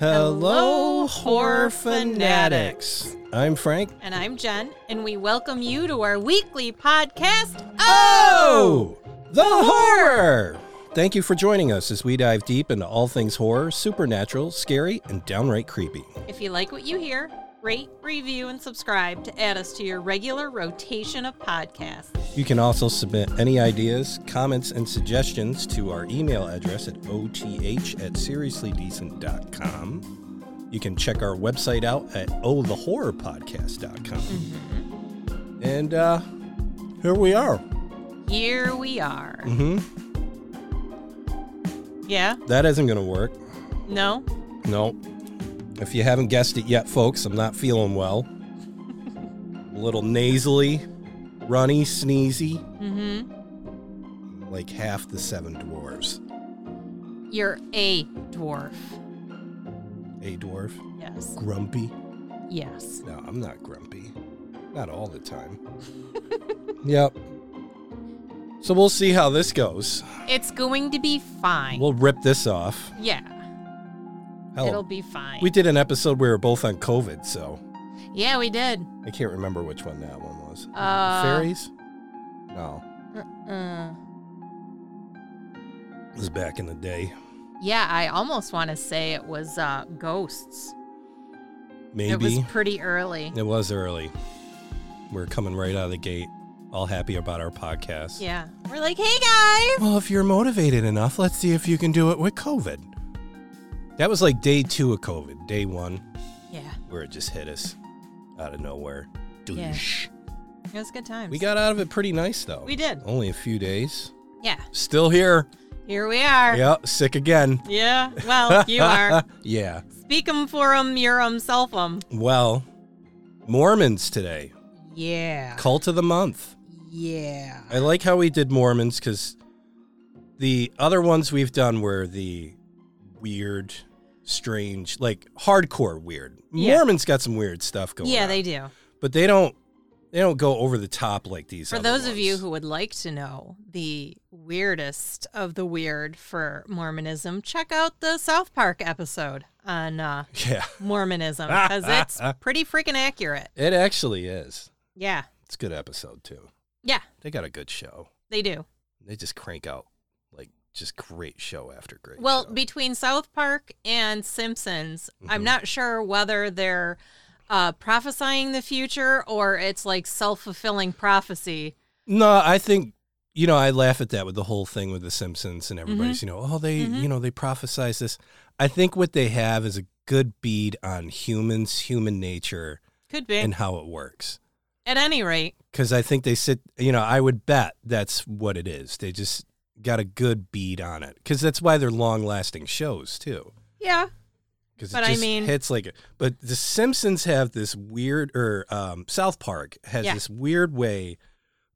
Hello, horror fanatics. I'm Frank. And I'm Jen, and we welcome you to our weekly podcast. Oh, the horror! Thank you for joining us as we dive deep into all things horror, supernatural, scary, and downright creepy. If you like what you hear, rate, review, and subscribe to add us to your regular rotation of podcasts. You can also submit any ideas, comments, and suggestions to our email address at oth at seriouslydecent.com. You can check our website out at ohthehorrorpodcast.com. Mm-hmm. And uh, here we are. Here we are. hmm Yeah? That isn't going to work. No? No. If you haven't guessed it yet, folks, I'm not feeling well. A little nasally, runny, sneezy, Mm-hmm. like half the seven dwarves. You're a dwarf. A dwarf? Yes. Grumpy? Yes. No, I'm not grumpy. Not all the time. yep. So we'll see how this goes. It's going to be fine. We'll rip this off. yeah. Hell, It'll be fine. we did an episode where we were both on COVID, so yeah, we did. I can't remember which one that one was. Uh, Fairies? No, Uh, it was back in the day. yeah, I almost want to say it was uh, ghosts. Maybe. It was pretty early. It was early. We're coming right out of the gate, all happy about our podcast. Yeah. We're like, hey guys. Well, if you're motivated enough, let's see if you can do it with COVID. That was like day two of COVID. Day one, Yeah. where it just hit us out of nowhere. Yeah. Douche. It was good times. We got out of it pretty nice, though. We did. Only a few days. Yeah. Still here. Here we are. Yeah, sick again. Yeah. Well, you are. yeah. Speak 'em for 'em, you're 'em, self 'em. Well, Mormons today. Yeah. Cult of the month. Yeah. I like how we did Mormons because the other ones we've done were the weird, strange, like hardcore weird. Yeah. Mormons got some weird stuff going on. Yeah, on. they do. But they don't they don't go over the top like these For those of you who would like to know the weirdest of the weird for Mormonism, check out the South Park episode on uh, Yeah. Mormonism because it's pretty freaking accurate. It actually is. Yeah. It's a good episode too. Yeah, They got a good show. they do. They just crank out just great show after great Well, show. between South Park and Simpsons, I'm Mhm. not sure whether they're uh, prophesying the future or it's like self fulfilling prophecy. No, I think you know I laugh at that with the whole thing with the Simpsons and Mm-hmm. everybody's you know oh they Mhm. you know they prophesize this. I think what they have is a good bead on humans, human nature, Could be. and how it works. At any rate, Because I think they sit, you know, I would bet that's what it is. They just got a good bead on it. Because that's why they're long lasting shows too. yeah. Because it I just mean- hits like. But the Simpsons have this weird, or um, South Park has Yeah. this weird way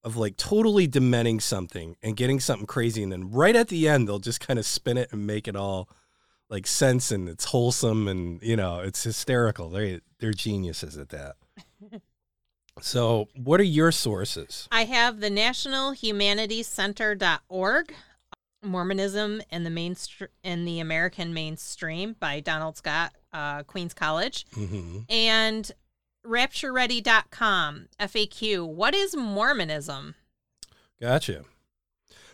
of like totally dementing something and getting something crazy, and then right at the end they'll just kind of spin it and make it all like sense and it's wholesome and you know it's hysterical. They they're geniuses at that. so, what are your sources? I have the National Humanities Center.org, Mormonism and the mainstream in the American Mainstream by Donald Scott, uh, Queens College, hmm and RaptureReady.com, FAQ. What is Mormonism? Gotcha.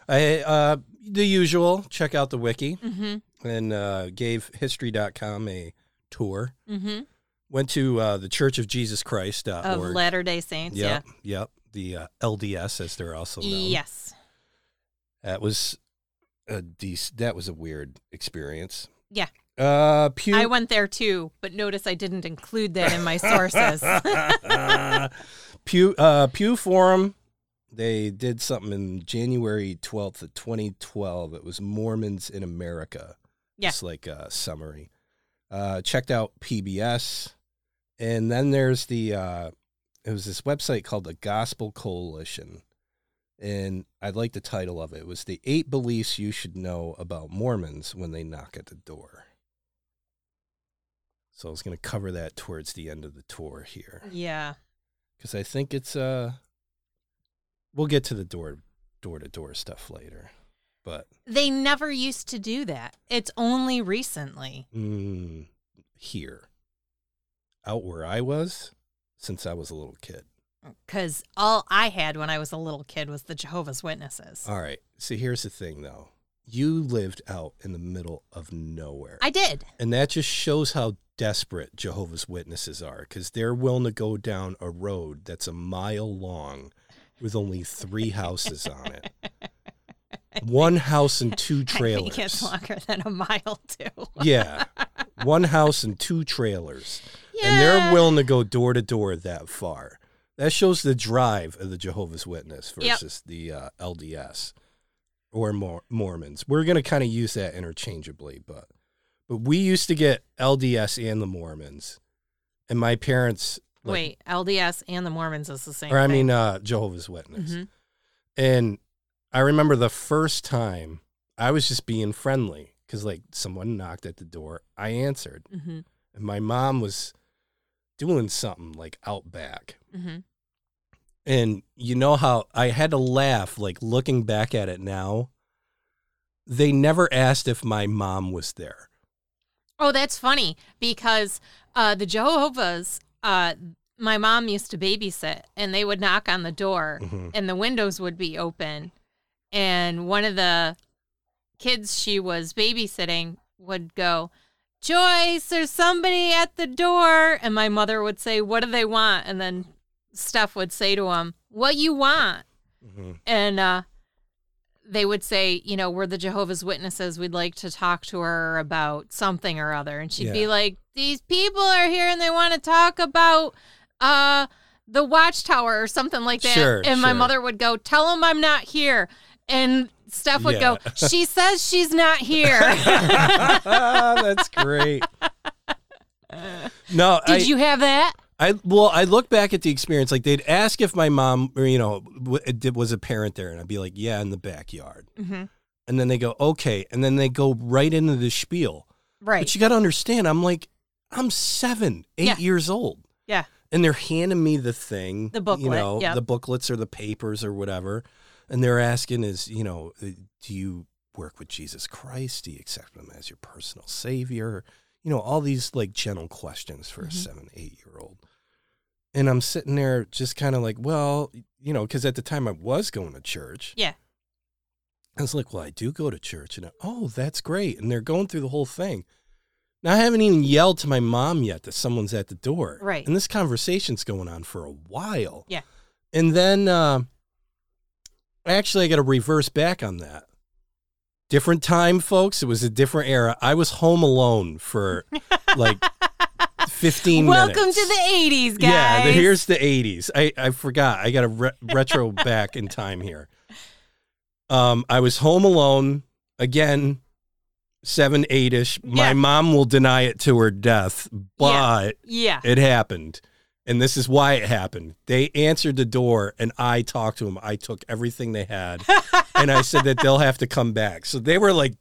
I uh, the usual. Check out the wiki Mm-hmm. and uh, gave history.com a tour. Mm-hmm. Went to uh, the Church of Jesus Christ.org. Of Latter day Saints. Yep, yep. The uh, LDS, as they're also known. Yes. That was a dec- That was a weird experience. Yeah. Uh, Pew. I went there too, but notice I didn't include that in my sources. Pew uh, Pew Forum. They did something in January twelfth of twenty twelve. It was Mormons in America. Yeah. Like a summary. Uh, checked out PBS, and then there's the. Uh, it was this website called the Gospel Coalition, and I like the title of it. It was the eight beliefs you should know about Mormons when they knock at the door. So I was going to cover that towards the end of the tour here yeah. because I think it's uh we'll get to the door door to door stuff later. But They never used to do that. It's only recently. mm, here, out where I was, since I was a little kid. Oh, because all I had when I was a little kid was the Jehovah's Witnesses. All right. See, here's the thing, though. You lived out in the middle of nowhere. I did. And that just shows how desperate Jehovah's Witnesses are because they're willing to go down a road that's a mile long with only three houses on it. One house and two I trailers. think it's longer than a mile too. yeah. One house and two trailers. Yeah. And they're willing to go door to door that far. That shows the drive of the Jehovah's Witness Yep. versus the uh, LDS or Mor- Mormons. We're going to kind of use that interchangeably, but but we used to get LDS and the Mormons, and my parents. like- Wait, LDS and the Mormons is the same. or I thing. mean, uh, Jehovah's Witness. Mhm. And I remember the first time I was just being friendly because like someone knocked at the door. I answered, Mhm. and my mom was doing something like out back. Mhm. And you know how I had to laugh, like looking back at it now. They never asked if my mom was there. Oh, that's funny because uh, the Jehovah's, uh, my mom used to babysit, and they would knock on the door, Mhm. and the windows would be open, and one of the kids she was babysitting would go, "Joyce, there's somebody at the door," and my mother would say, "What do they want?" And then Steph would say to him, "What you want?" Mhm. and uh, they would say, you know, we're the Jehovah's Witnesses. We'd like to talk to her about something or other, and she'd be like, "These people are here and they want to talk about uh, the Watchtower or something like that." Sure, and my mother would go, "Tell them I'm not here," and Steph would go, "She says she's not here." That's great. No, Did I, you have that? I well, I look back at the experience. Like they'd ask if my mom, or you know, w- did- was a parent there, and I'd be like, "Yeah, in the backyard." Mm-hmm. And then they go, "Okay," and then they go right into the spiel. Right. But you got to understand, I'm like, I'm seven, eight Yeah. years old, yeah. and they're handing me the thing, The you know, the booklets or the papers or whatever, and they're asking, "Is you know, uh, do you work with Jesus Christ? Do you accept Him as your personal Savior?" You know, all these like gentle questions for Mhm. a seven, eight year old. And I'm sitting there just kind of like, well, you know, because at the time I was going to church. Yeah. I was like, well, I do go to church. And oh, that's great. And they're going through the whole thing. Now, I haven't even yelled to my mom yet that someone's at the door. Right. And this conversation's going on for a while. Yeah. And then, uh, actually, I got to reverse back on that. Different time, folks. It was a different era. I was home alone for like 15 Welcome minutes. to the '80s, guys. Yeah, the, here's the 80s. I, I forgot. I got to re- retro back in time here. Um, I was home alone again, seven, eight ish. My Yeah. mom will deny it to her death, but yeah. it happened. And this is why it happened. They answered the door and I talked to them. I took everything they had and I said that they'll have to come back. So they were like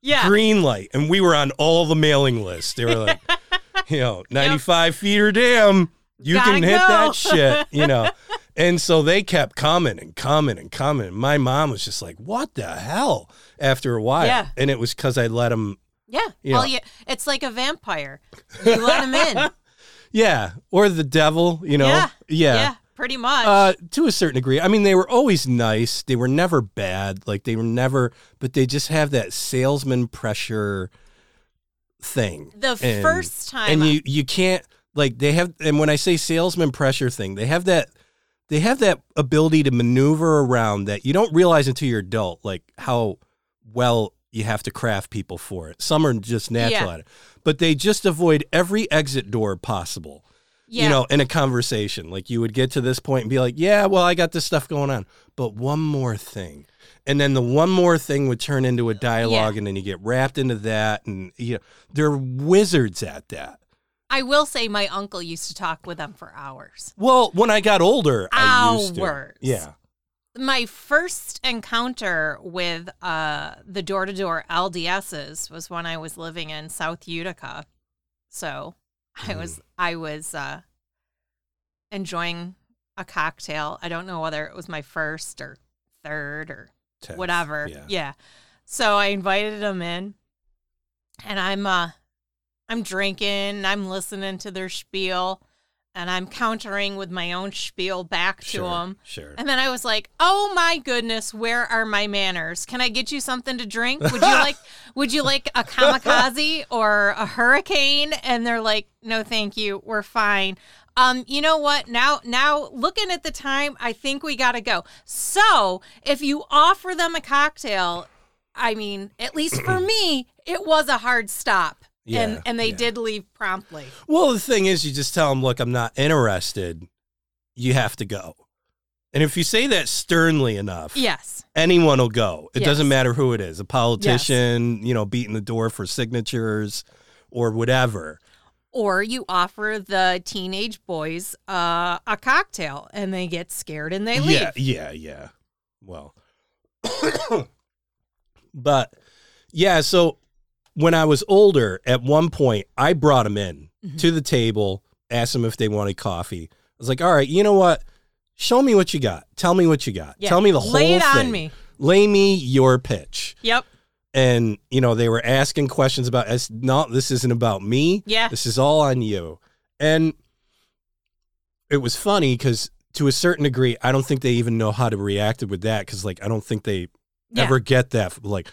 Yeah. green light and we were on all the mailing lists. They were like, you know, 95 feet or damn, you Gotta can hit go. that shit, you know. And so they kept coming and coming and coming. My mom was just like, what the hell? After a while. Yeah. And it was because I let them, Yeah. Yeah. Well, yeah. It's like a vampire. You let them in. Yeah, or the devil, you know. Yeah. Yeah. Yeah. Pretty much. Uh, to a certain degree. I mean, they were always nice. They were never bad. Like they were never, but they just have that salesman pressure thing. the and- first time. and you you can't like they have and when i say salesman pressure thing they have that they have that ability to maneuver around that you don't realize until you're adult like how well you have to craft people for it some are just natural Yeah. at it but they just avoid every exit door possible yeah. you know in a conversation like you would get to this point and be like yeah well i got this stuff going on but one more thing and then the one more thing would turn into a dialogue and then you get wrapped into that and you know they're wizards at that I will say my uncle used to talk with them for hours. Well, when I got older, I used to. Hours. Yeah. My first encounter with uh, the door to door LDSs was when I was living in South Utica. So I was Mm. I was uh, enjoying a cocktail. I don't know whether it was my first or third or Tenth, whatever. Yeah. Yeah. So I invited them in and I'm uh I'm drinking, I'm listening to their spiel, and I'm countering with my own spiel back to Sure, them. sure. And then I was like, "Oh my goodness, where are my manners? Can I get you something to drink? Would you like would you like a kamikaze or a hurricane?" And they're like, "No, thank you. We're fine." Um, you know what? Now now looking at the time, I think we got to go. So, if you offer them a cocktail, I mean, at least for me, it was a hard stop. Yeah, and and they yeah. did leave promptly. Well, the thing is, you just tell them, look, I'm not interested. You have to go. And if you say that sternly enough, Yes. anyone will go. It Yes. doesn't matter who it is a politician, you know, beating the door for signatures or whatever. or you offer the teenage boys uh, a cocktail and they get scared and they leave. Yeah, yeah, yeah. Well, but yeah, so when I was older, at one point, I brought them in Mhm. to the table, asked them if they wanted coffee. I was like, all right, you know what? Show me what you got. Tell me what you got. Yeah. Tell me the whole Lay it thing. on me. Lay me your pitch. Yep. And, you know, they were asking questions about, it's not, this isn't about me. Yeah. This is all on you. And it was funny because to a certain degree, I don't think they even know how to react with that because, like, I don't think they Yeah. ever get that. Like,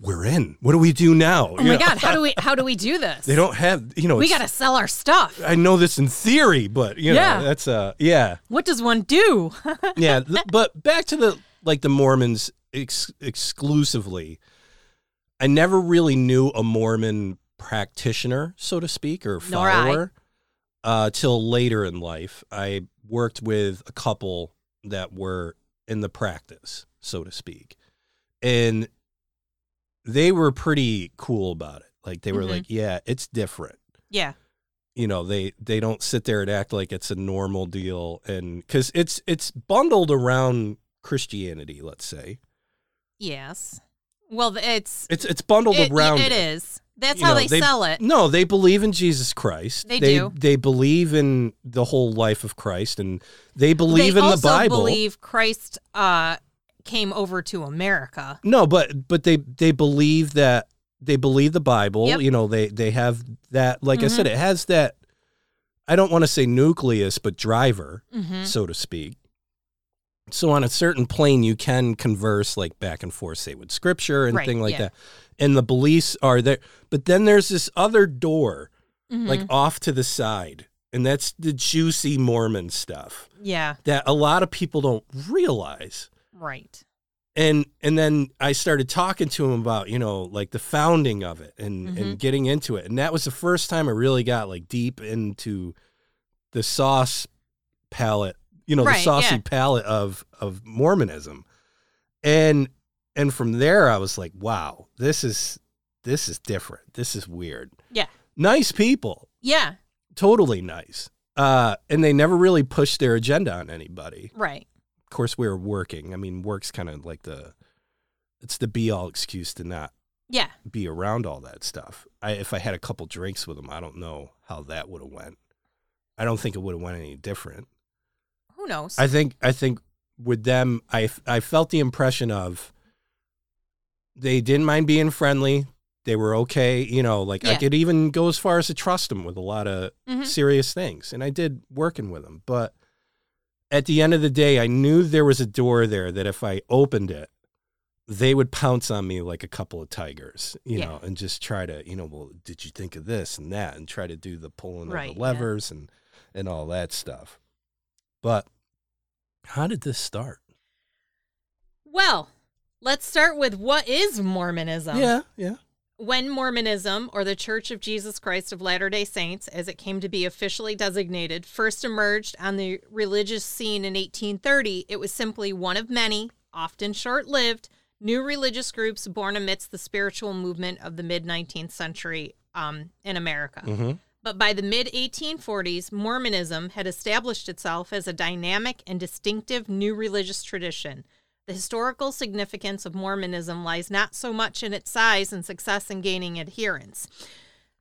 we're in. What do we do now? Oh my god, how do we how do we do this? They don't have, you know, We got to sell our stuff. I know this in theory, but, you know, that's, uh, yeah. What does one do? Yeah. th- but back to the, like, the Mormons ex- exclusively, I never really knew a Mormon practitioner, so to speak, or follower uh, till later in life. I worked with a couple that were in the practice, so to speak. And they were pretty cool about it. Like they were Mhm. like, yeah, it's different. yeah. You know, they they don't sit there and act like it's a normal deal and cuz it's it's bundled around Christianity, let's say. Yes. Well, it's It's it's bundled it, around it is. That's You how know, they, they- sell it. No, they believe in Jesus Christ. They they do. They believe in the whole life of Christ, and they believe they in the also Bible. believe Christ uh, came over to America. no, but but they they believe that they believe the Bible. Yep. You know, they they have that. Like I Mhm. said, it has that. I don't want to say nucleus, but driver, hmm so to speak. So on a certain plane, you can converse like back and forth, say with scripture and Right, thing like yeah. that, and the beliefs are there. But then there's this other door Mm-hmm. like off to the side. And that's the juicy Mormon stuff yeah. that a lot of people don't realize. Right. And and then I started talking to him about, you know, like the founding of it and, Mhm. and getting into it. And that was the first time I really got like deep into the sauce palette, you know, Right, the saucy yeah. palette of of Mormonism. And and from there I was like, wow, this is this is different. This is weird. Yeah. Nice people Yeah. totally nice. Uh, and they never really pushed their agenda on anybody. Right. Of course, we were working. I mean, work's kind of like the, it's the be all excuse to not Yeah. be around all that stuff. I, if I had a couple drinks with them, I don't know how that would have went. I don't think it would have went any different. Who knows? I think, I think with them, I, I felt the impression of they didn't mind being friendly. They were okay. You know, like I could even go as far as to trust them with a lot of Mhm. serious things. And I did working with them. But at the end of the day, I knew there was a door there that if I opened it, they would pounce on me like a couple of tigers, you Yeah. know, and just try to, you know, well, did you think of this and that and try to do the pulling Right, of the yeah. levers and and all that stuff. But how did this start? well, let's start with what is Mormonism. yeah, yeah. When Mormonism, or the Church of Jesus Christ of Latter day Saints, as it came to be officially designated, first emerged on the religious scene in 1830, it was simply one of many, often short lived, new religious groups born amidst the spiritual movement of the mid 19th century um, in America. Mm-hmm. But by the mid 1840s, Mormonism had established itself as a dynamic and distinctive new religious tradition. The historical significance of Mormonism lies not so much in its size and success in gaining adherents.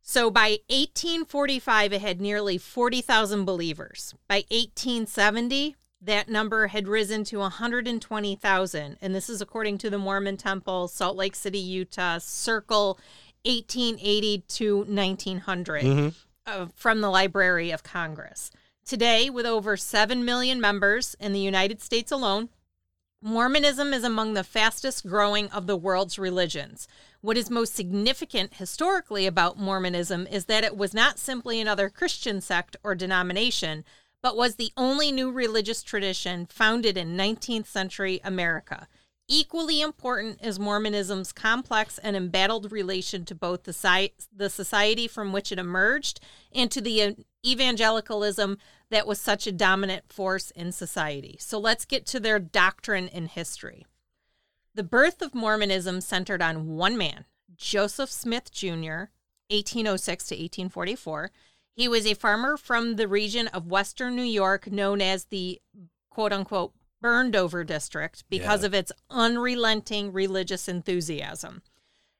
So by 1845, it had nearly 40,000 believers. By 1870, that number had risen to 120,000. And this is according to the Mormon Temple, Salt Lake City, Utah, Circle 1880 to 1900 Mhm. uh, from the Library of Congress. Today, with over 7 million members in the United States alone, Mormonism is among the fastest growing of the world's religions. What is most significant historically about Mormonism is that it was not simply another Christian sect or denomination, but was the only new religious tradition founded in 19th century America. Equally important is Mormonism's complex and embattled relation to both the, society from which it emerged and to the evangelicalism that was such a dominant force in society. So let's get to their doctrine and history. The birth of Mormonism centered on one man, Joseph Smith Jr., 1806 to 1844. He was a farmer from the region of western New York known as the quote unquote burned over district because Yeah. of its unrelenting religious enthusiasm.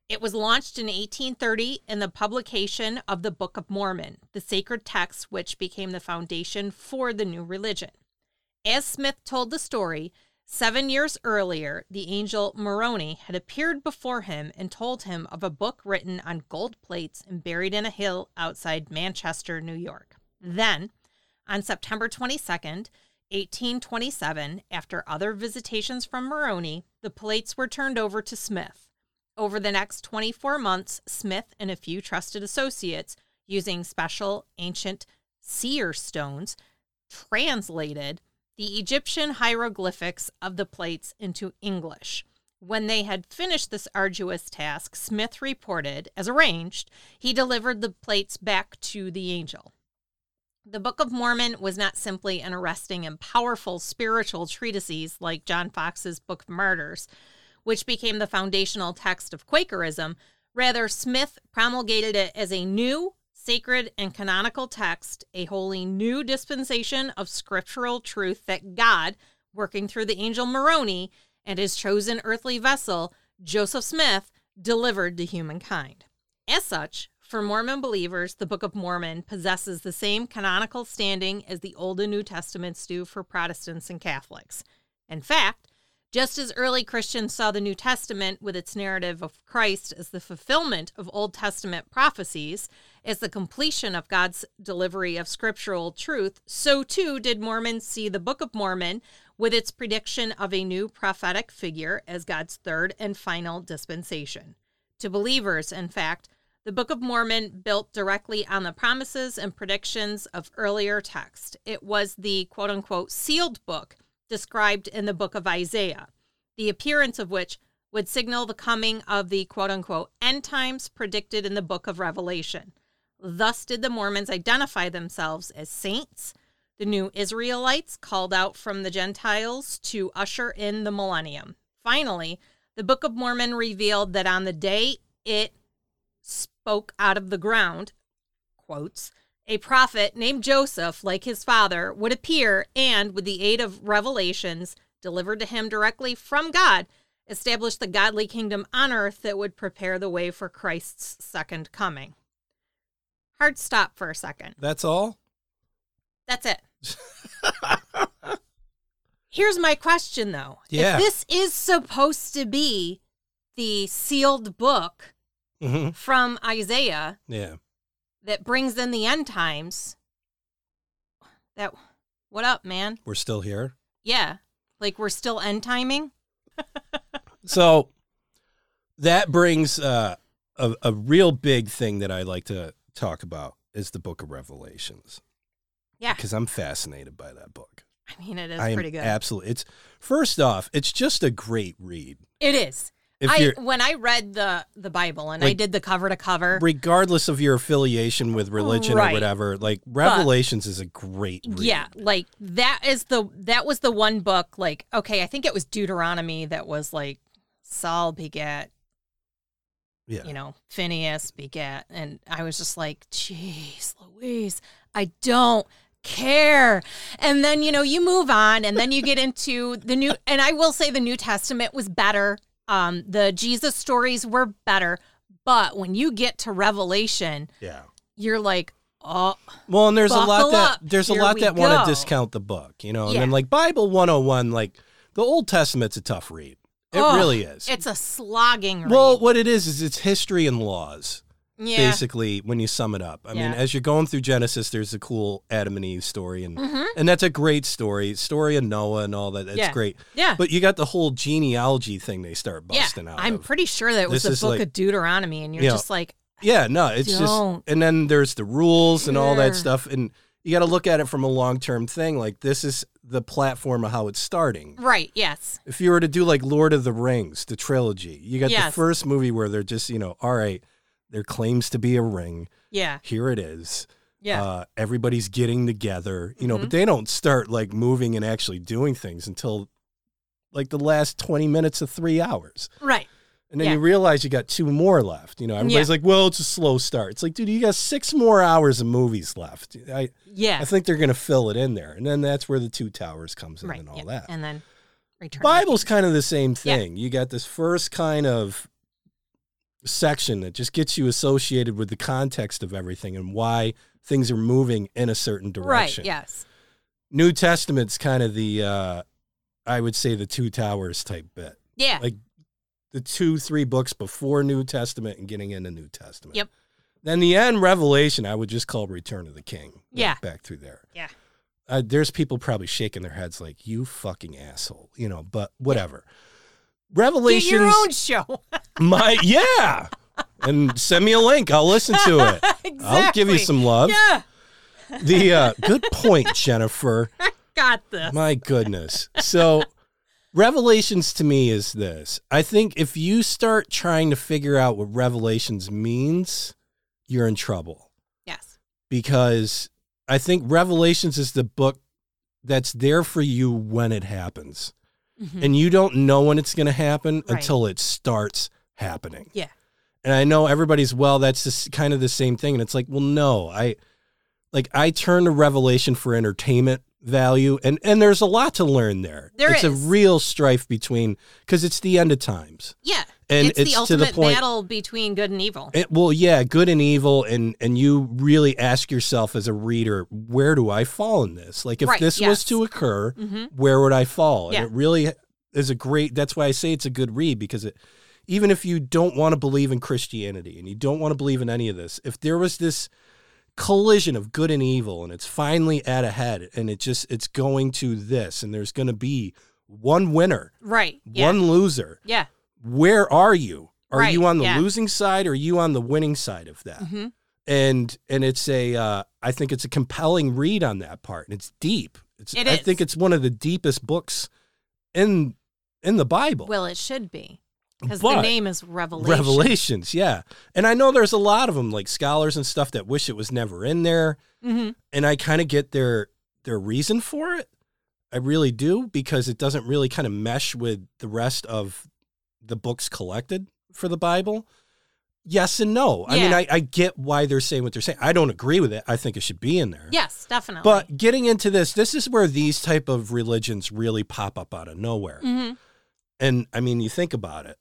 It was launched in 1830 in the publication of the Book of Mormon, the sacred text which became the foundation for the new religion. As Smith told the story, seven years earlier, the angel Moroni had appeared before him and told him of a book written on gold plates and buried in a hill outside Manchester, New York. Then, on September 22nd, 1827, after other visitations from Moroni, the plates were turned over to Smith. Over the next 24 months, Smith and a few trusted associates, using special ancient seer stones, translated the Egyptian hieroglyphics of the plates into English. When they had finished this arduous task, Smith reported, as arranged, he delivered the plates back to the angel. The Book of Mormon was not simply an arresting and powerful spiritual treatise like John Fox's Book of Martyrs, which became the foundational text of Quakerism. Rather, Smith promulgated it as a new, sacred, and canonical text, a wholly new dispensation of scriptural truth that God, working through the angel Moroni and his chosen earthly vessel, Joseph Smith, delivered to humankind. As such, for Mormon believers, the Book of Mormon possesses the same canonical standing as the Old and New Testaments do for Protestants and Catholics. In fact, just as early Christians saw the New Testament with its narrative of Christ as the fulfillment of Old Testament prophecies, as the completion of God's delivery of scriptural truth, so too did Mormons see the Book of Mormon with its prediction of a new prophetic figure as God's third and final dispensation. To believers, in fact, the Book of Mormon built directly on the promises and predictions of earlier text. It was the quote unquote sealed book described in the book of Isaiah, the appearance of which would signal the coming of the quote unquote end times predicted in the book of Revelation. Thus did the Mormons identify themselves as saints, the new Israelites called out from the Gentiles to usher in the millennium. Finally, the Book of Mormon revealed that on the day it spoke out of the ground, quotes, a prophet named Joseph, like his father, would appear and, with the aid of revelations delivered to him directly from God, establish the godly kingdom on earth that would prepare the way for Christ's second coming. Hard stop for a second. That's all? That's it. Here's my question though. Yeah. If this is supposed to be the sealed book hmm from Isaiah Yeah. That brings in the end times, that what up, man? We're still here. Yeah. Like we're still end timing? So that brings uh, a, a real big thing that I like to talk about is the book of Revelations. Yeah. Because I'm fascinated by that book. I mean it is I pretty good. Absolutely. It's first off, it's just a great read. it is. If I when I read the the Bible and I did the cover to cover. regardless of your affiliation with religion Right. or whatever, like Revelations is a great read. Yeah, like that is the that was the one book like okay, I think it was Deuteronomy that was like Saul begat, Yeah. you know, Phineas begat and I was just like, "Jeez, Louise, I don't care." And then, you know, you move on and then you get into the new and I will say the New Testament was better. Um the Jesus stories were better, but when you get to Revelation, Yeah. you're like, "Oh, Well, and there's a lot that up. there's a lot we that want to discount the book, you know. And Yeah. then like Bible 101, like the Old Testament's a tough read. It Oh, really is. It's a slogging read. Well, what it is is it's history and laws. Yeah. basically when you sum it up. I mean, as you're going through Genesis, there's a cool Adam and Eve story, and Mhm. and that's a great story. Story of Noah and all that. That's Yeah. great. Yeah. But you got the whole genealogy thing they start busting yeah. out. I'm of. pretty sure that was This the book like- of Deuteronomy, and you're Yeah. just like, Yeah, no, it's Don't. just and then there's the rules and all that stuff and you got to look at it from a long-term thing like this is the platform of how it's starting. right, yes. If you were to do like Lord of the Rings, the trilogy, you got the first movie where they're just, you know, all right, there claims to be a ring. Yeah. Here it is. Yeah. Uh, everybody's getting together, you know, Mhm. but they don't start like moving and actually doing things until like the last 20 minutes of 3 hours. right. And then Yeah. you realize you got two more left. You know, everybody's Yeah. like, well, it's a slow start. It's like, dude, you got six more hours of movies left. I, Yeah. I think they're going to fill it in there. And then that's where the two towers comes in right. and all yeah. that. And then return. Bible's kind of the same thing. You got this first kind of section that just gets you associated with the context of everything and why things are moving in a certain direction. Right. Yes. New Testament's kind of the, uh, I would say, the two towers type bit. Yeah. Like the two, three books before New Testament and getting into New Testament. Yep. Then the end, Revelation, I would just call Return of the King. Like, Yeah. Back through there. Yeah. Uh, there's people probably shaking their heads like, you fucking asshole, you know, but whatever. Get Revelations, your own show. my, yeah. And send me a link. I'll listen to it. exactly. I'll give you some love. Yeah. The uh, good point, Jennifer. I Got this. My goodness. So, Revelations to me is this. I think if you start trying to figure out what Revelations means, you're in trouble yes. because I think Revelations is the book that's there for you when it happens. Mhm. And you don't know when it's going to happen Right. until it starts happening. Yeah. And I know everybody's, well, that's just kind of the same thing. And it's like, well, no, I like I turn to Revelation for entertainment value. And and there's a lot to learn there. There it's is. a real strife between because it's the end of times. Yeah. And it's, it's, the to the ultimate point. battle between good and evil. It, well, yeah, good and evil, and and you really ask yourself as a reader, where do I fall in this? Like, if Right, this was to occur, hmm where would I fall? Yeah. And it really is a great. That's why I say it's a good read because it, even if you don't want to believe in Christianity and you don't want to believe in any of this, if there was this collision of good and evil and it's finally at a head and it just it's going to this and there's going to be one winner, Right. Yeah. one loser. Yeah. Where are you? Are Right, you on the yeah. losing side or are you on the winning side of that? hmm and and it's a uh, I think it's a compelling read on that part, and it's deep. It's It I is. think it's one of the deepest books in in the Bible. Well, it should be because the name is Revelation. Revelations, yeah, and I know there's a lot of them, like scholars and stuff, that wish it was never in there, hmm and I kind of get their their reason for it. I really do because it doesn't really kind of mesh with the rest of the books collected for the Bible. Yes and no. I mean, I, I get why they're saying what they're saying. I don't agree with it. I think it should be in there. Yes, definitely. But getting into this, this is where these type of religions really pop up out of nowhere. hmm And I mean, you think about it.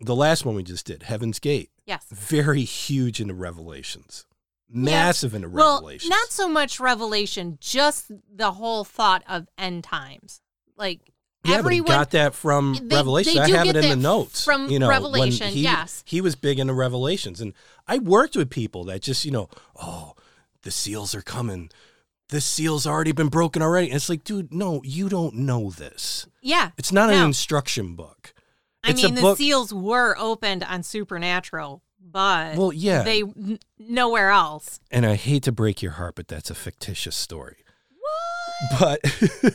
The last one we just did, Heaven's Gate, yes. very huge into Revelations, massive into revelations. Well, not so much Revelation, just the whole thought of end times. Like yeah, but he everyone got that from They- Revelation. they I have it in the notes from you know, Revelation, he, yes. he was big into Revelations, and I worked with people that just you know, oh, the seals are coming. The seal's already been broken already. And it's like, dude, no, you don't know this. yeah. It's not an instruction book. I It's mean, the book- seals were opened on Supernatural, but Well, yeah. they n- nowhere else. and I hate to break your heart, but that's a fictitious story. But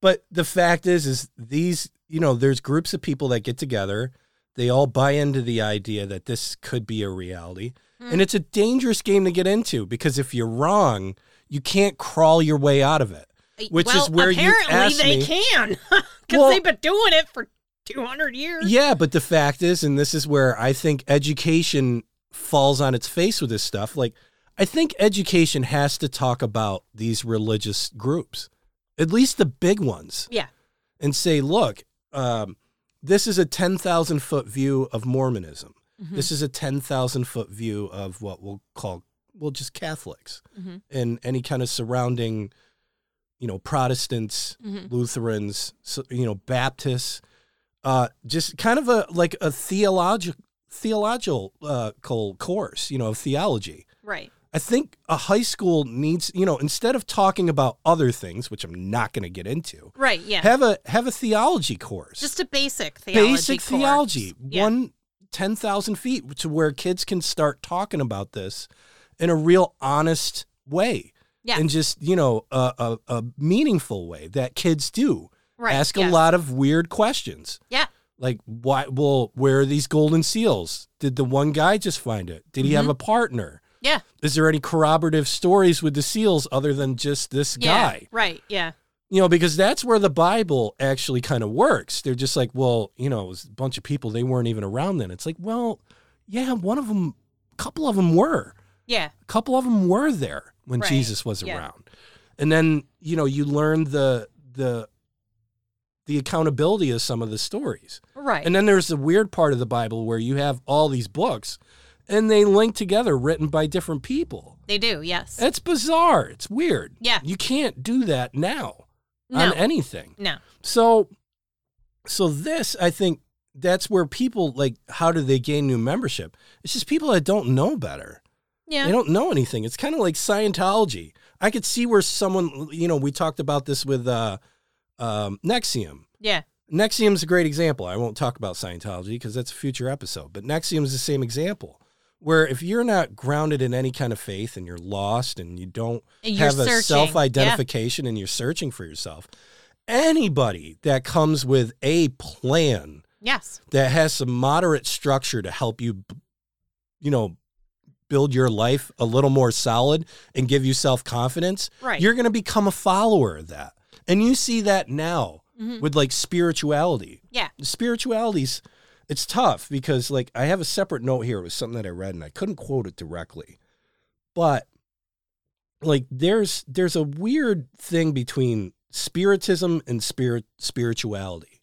but the fact is is these, you know, there's groups of people that get together, they all buy into the idea that this could be a reality. Hmm. And it's a dangerous game to get into because if you're wrong, you can't crawl your way out of it. Which well, is where you apparently they me- can because Well- they've been doing it for two hundred years. Yeah, but the fact is, and this is where I think education falls on its face with this stuff. Like, I think education has to talk about these religious groups, at least the big ones, Yeah. and say, look, um, this is a 10,000 foot view of Mormonism. Mhm. This is a 10,000 foot view of what we'll call, well, just Catholics Mhm. and any kind of surrounding, you know, Protestants, Mhm. Lutherans, so, you know, Baptists, uh, just kind of a like a theological theological uh, course, you know, of theology. Right. I think a high school needs, you know, instead of talking about other things, which I'm not going to get into, Right. Yeah. have a have a theology course. Just a basic theology. basic course. theology. Yeah. One ten thousand feet to where kids can start talking about this in a real honest way. Yeah. And just, you know, a, a, a meaningful way that kids do. Right. Ask yes. a lot of weird questions. Yeah. Like, why? Well, where are these golden seals? Did the one guy just find it? Did he have Mm-hmm. a partner? Yeah. Is there any corroborative stories with the seals other than just this Yeah. guy? Right. Yeah. You know, because that's where the Bible actually kind of works. They're just like, well, you know, it was a bunch of people, they weren't even around then. It's like, well, yeah, one of them, a couple of them were. Yeah. A couple of them were there when Right. Jesus was Yeah. around. And then, you know, you learn the the the accountability of some of the stories. Right. And then there's the weird part of the Bible where you have all these books and they link together written by different people. they do. Yes. It's bizarre. It's weird. Yeah. You can't do that now no. on anything. no. So so this I think that's where people like how do they gain new membership? It's just people that don't know better. Yeah. They don't know anything. It's kind of like Scientology. I could see where someone, you know, we talked about this with uh, um, NXIVM. yeah. NXIVM's a great example. I won't talk about Scientology because that's a future episode, but NXIVM is the same example. Where if you're not grounded in any kind of faith and you're lost and you don't And have a self identification and you're searching for yourself, anybody that comes with a plan Yes. that has some moderate structure to help you, you know, build your life a little more solid and give you self confidence, Right. you're going to become a follower of that. And you see that now Mhm. with like spirituality. Yeah. Spirituality's, it's tough because like I have a separate note here. It was something that I read and I couldn't quote it directly. But like there's there's a weird thing between spiritism and spirit spirituality.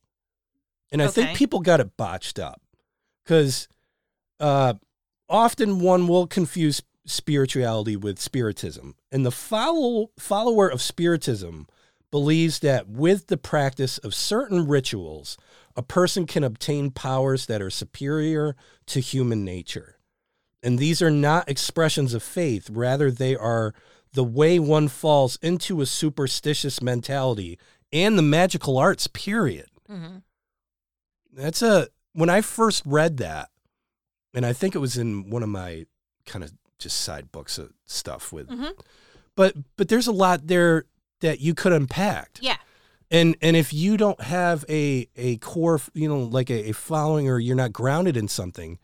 And I think people got it botched up because uh, often one will confuse spirituality with spiritism. And the follow, follower of spiritism believes that with the practice of certain rituals, a person can obtain powers that are superior to human nature. And these are not expressions of faith, rather, they are the way one falls into a superstitious mentality and the magical arts, period. hmm That's a when I first read that, and I think it was in one of my kind of just side books of stuff with Mhm. but but there's a lot there that you could unpack. Yeah. And and if you don't have a a core, you know, like a, a following or you're not grounded in something,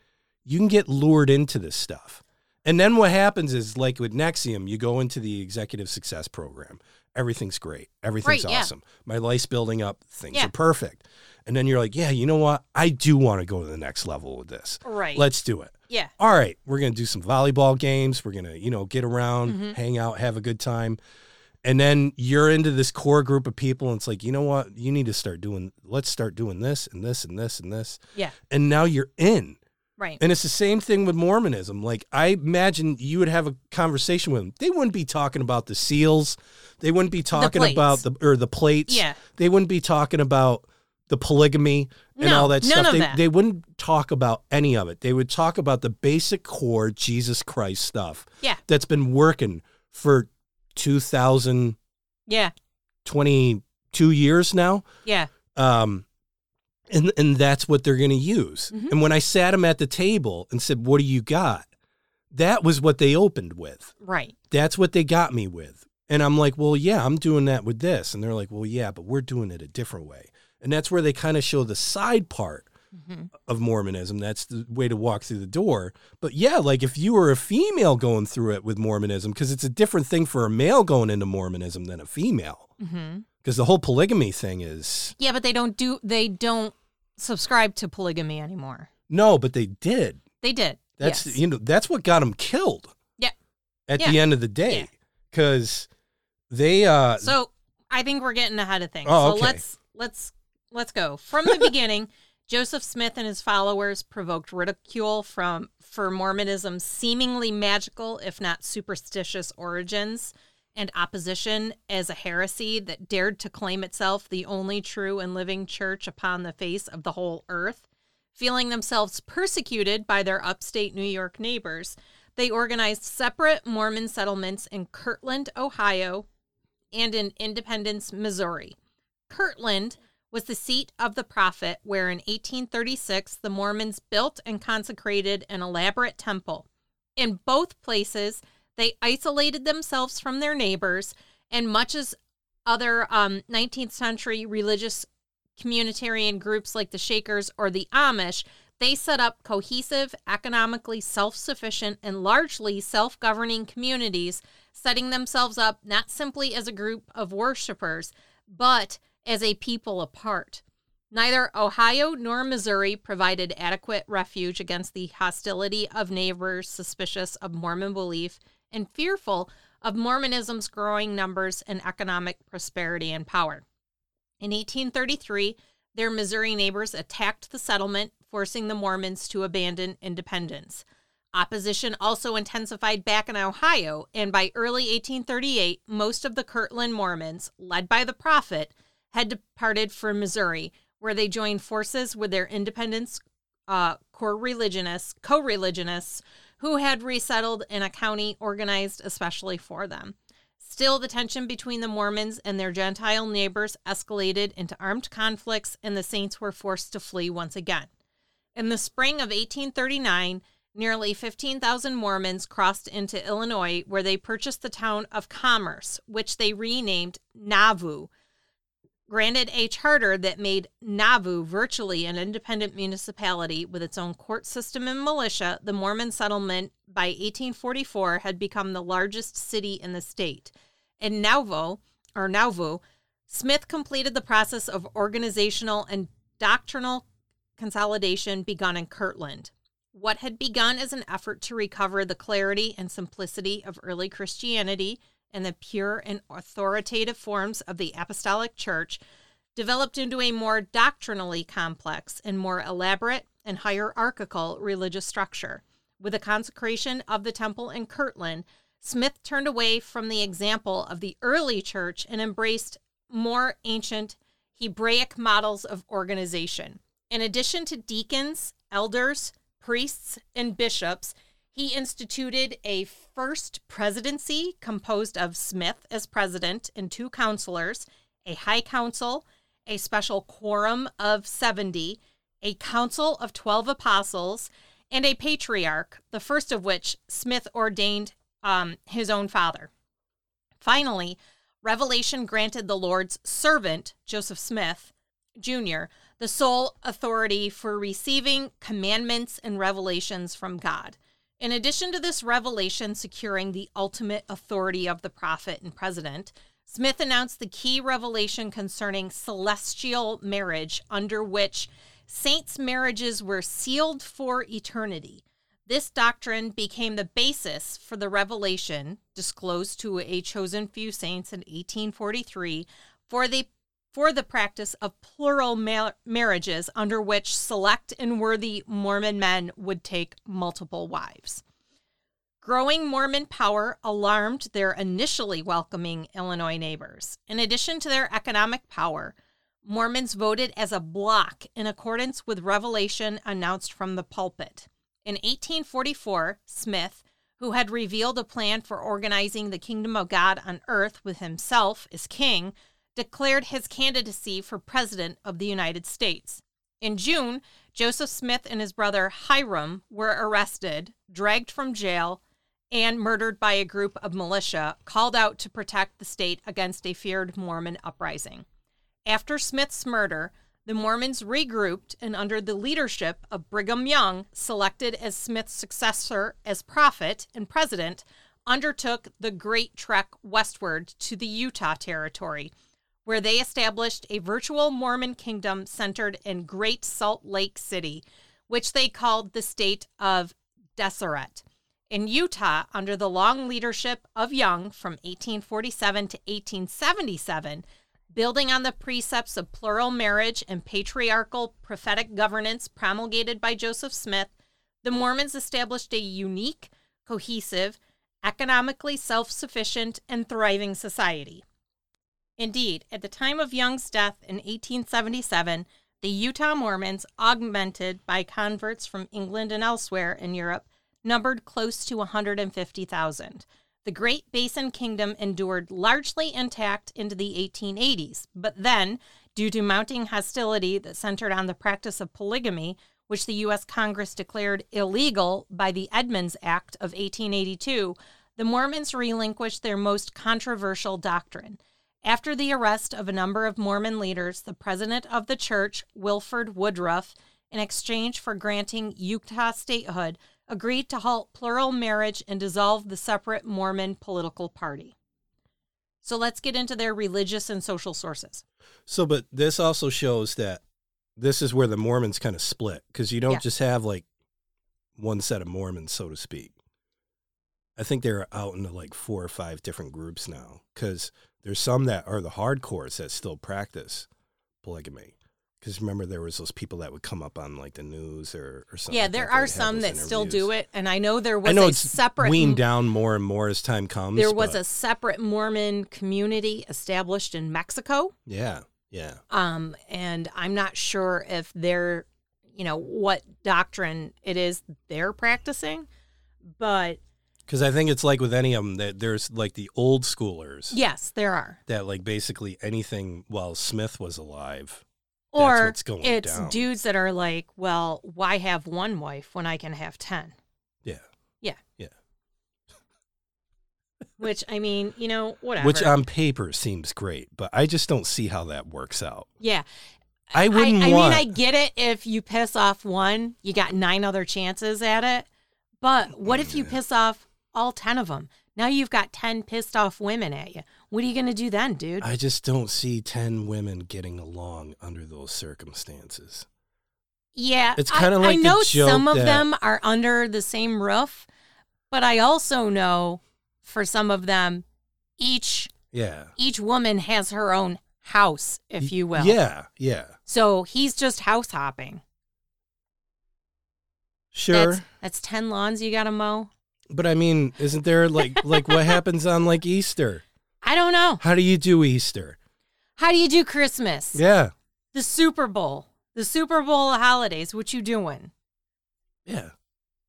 you can get lured into this stuff. And then what happens is like with NXIVM, you go into the executive success program. Everything's great. Everything's Right, yeah. awesome. My life's building up. Things Yeah. are perfect. And then you're like, yeah, you know what? I do want to go to the next level with this. Right. Let's do it. yeah. All right, we're going to do some volleyball games. We're going to, you know, get around, Mhm. hang out, have a good time. And then you're into this core group of people and it's like, you know what? You need to start doing let's start doing this and this and this and this. Yeah. And now you're in. Right. And it's the same thing with Mormonism. Like I imagine you would have a conversation with them. They wouldn't be talking about the seals. They wouldn't be talking plates. about the or the plates. Yeah. They wouldn't be talking about the polygamy and No, all that none stuff. of They, that. they wouldn't talk about any of it. They would talk about the basic core Jesus Christ stuff Yeah. that's been working for 2022 Yeah. 22 years now. Yeah. Um, and and that's what they're going to use. Mhm. And when I sat them at the table and said, "What do you got?" That was what they opened with. Right. That's what they got me with. And I'm like, "Well, yeah, I'm doing that with this." And they're like, "Well, yeah, but we're doing it a different way." And that's where they kind of show the side part hmm of Mormonism. That's the way to walk through the door. But yeah, like if you were a female going through it with Mormonism, because it's a different thing for a male going into Mormonism than a female. Because the whole polygamy thing is Yeah, but they don't do. They don't subscribe to polygamy anymore. no, but they did. They did. That's yes. you know that's what got them killed. Yeah. At Yeah. the end of the day, Yeah. because they uh So I think we're getting ahead of things. Oh, so okay. let's let's let's go from the beginning. Joseph Smith and his followers provoked ridicule from for Mormonism's seemingly magical, if not superstitious, origins and opposition as a heresy that dared to claim itself the only true and living church upon the face of the whole earth. Feeling themselves persecuted by their upstate New York neighbors, they organized separate Mormon settlements in Kirtland, Ohio, and in Independence, Missouri. Kirtland was the seat of the prophet, where in 1836 the Mormons built and consecrated an elaborate temple. In both places, they isolated themselves from their neighbors, and much as other um, 19th century religious communitarian groups like the Shakers or the Amish, they set up cohesive, economically self sufficient, and largely self governing communities, setting themselves up not simply as a group of worshipers, but as a people apart. Neither Ohio nor Missouri provided adequate refuge against the hostility of neighbors suspicious of Mormon belief and fearful of Mormonism's growing numbers and economic prosperity and power. In 1833, their Missouri neighbors attacked the settlement, forcing the Mormons to abandon independence. Opposition also intensified back in Ohio, and by early 1838, most of the Kirtland Mormons, led by the prophet, had departed for Missouri, where they joined forces with their independence uh, co-religionists, co-religionists who had resettled in a county organized especially for them. Still, the tension between the Mormons and their Gentile neighbors escalated into armed conflicts, and the saints were forced to flee once again. In the spring of 1839, nearly 15,000 Mormons crossed into Illinois, where they purchased the town of Commerce, which they renamed Nauvoo granted a charter that made Nauvoo virtually an independent municipality with its own court system and militia, the Mormon settlement by 1844 had become the largest city in the state. In Nauvoo, or Nauvoo, Smith completed the process of organizational and doctrinal consolidation begun in Kirtland. What had begun as an effort to recover the clarity and simplicity of early Christianity and the pure and authoritative forms of the Apostolic Church developed into a more doctrinally complex and more elaborate and hierarchical religious structure. With the consecration of the temple in Kirtland, Smith turned away from the example of the early church and embraced more ancient Hebraic models of organization. In addition to deacons, elders, priests, and bishops, he instituted a first presidency composed of Smith as president and two counselors, a high council, a special quorum of 70, a council of 12 apostles, and a patriarch, the first of which Smith ordained um, his own father. Finally, Revelation granted the Lord's servant, Joseph Smith Jr., the sole authority for receiving commandments and revelations from God. In addition to this revelation securing the ultimate authority of the prophet and president, Smith announced the key revelation concerning celestial marriage, under which saints' marriages were sealed for eternity. This doctrine became the basis for the revelation disclosed to a chosen few saints in 1843 for the for the practice of plural ma- marriages under which select and worthy Mormon men would take multiple wives. Growing Mormon power alarmed their initially welcoming Illinois neighbors. In addition to their economic power, Mormons voted as a bloc in accordance with revelation announced from the pulpit. In 1844, Smith, who had revealed a plan for organizing the kingdom of God on earth with himself as king, declared his candidacy for President of the United States. In June, Joseph Smith and his brother Hyrum were arrested, dragged from jail, and murdered by a group of militia called out to protect the state against a feared Mormon uprising. After Smith's murder, the Mormons regrouped and, under the leadership of Brigham Young, selected as Smith's successor as prophet and president, undertook the Great Trek westward to the Utah Territory where they established a virtual Mormon kingdom centered in Great Salt Lake City, which they called the state of Deseret. In Utah, under the long leadership of Young from 1847 to 1877, building on the precepts of plural marriage and patriarchal prophetic governance promulgated by Joseph Smith, the Mormons established a unique, cohesive, economically self sufficient, and thriving society. Indeed, at the time of Young's death in 1877, The Utah Mormons, augmented by converts from England and elsewhere in Europe, numbered close to 150,000. The Great Basin Kingdom endured largely intact into the 1880s, but then, due to mounting hostility that centered on the practice of polygamy, which the U.S. Congress declared illegal by the Edmunds Act of 1882, the Mormons relinquished their most controversial doctrine. After the arrest of a number of Mormon leaders, the president of the church, Wilford Woodruff, in exchange for granting Utah statehood, agreed to halt plural marriage and dissolve the separate Mormon political party. So let's get into their religious and social sources. So, but this also shows that this is where the Mormons kind of split because you don't Yeah. just have like one set of Mormons, so to speak. I think they're out into like four or five different groups now because there's some that are the hardcores that still practice polygamy. Because remember, there was those people that would come up on like the news or, or something. yeah, there that. are some that still do it, and I know there was I know a it's separate weaned down more and more as time comes. there was a separate Mormon community established in Mexico. yeah, yeah. Um, and I'm not sure if they're, you know, what doctrine it is they're practicing, but Because I think it's like with any of them that there's like the old schoolers. yes, there are. that like basically anything while Smith was alive. That's Or it's down. dudes that are like, well, why have one wife when I can have 10? Yeah. Yeah. Yeah. Which, I mean, you know, whatever. Which on paper seems great, but I just don't see how that works out. yeah. I wouldn't I, want. mean, I get it. If you piss off one, you got nine other chances at it. But what if you piss off all 10 of them? Now you've got 10 pissed off women at you. What are you going to do then, dude? I just don't see 10 women getting along under those circumstances. yeah. It's kinda like I know some of that- them are under the same roof, but I also know for some of them, each Yeah. each woman has her own house, if you will. Yeah. Yeah. So he's just house hopping. Sure. That's, that's 10 lawns you got to mow. But I mean, isn't there like like what happens on like Easter? I don't know. How do you do Easter? How do you do Christmas? Yeah. The Super Bowl. The Super Bowl holidays. What you doing? Yeah.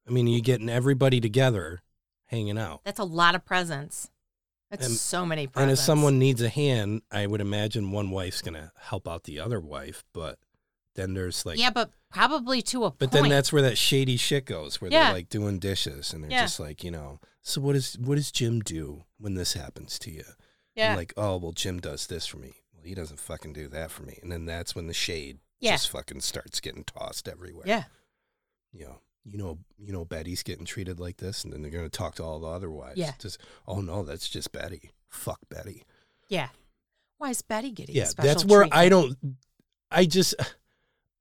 I mean, you getting everybody together hanging out. That's a lot of presents. That's And- so many presents. And if someone needs a hand, I would imagine one wife's gonna help out the other wife, but then there's like yeah, but probably to a But point. then that's where that shady shit goes, where Yeah. they're like doing dishes and they're Yeah. just like, you know, so what is what does Jim do when this happens to you? yeah. And like, oh well Jim does this for me. Well, he doesn't fucking do that for me. And then that's when the shade Yeah. just fucking starts getting tossed everywhere. yeah. You know, you know, you know Betty's getting treated like this, and then they're gonna talk to all the other wives. Yeah. Just oh no, that's just Betty. Fuck Betty. Yeah. Why is Betty getting yeah that's where i don't i just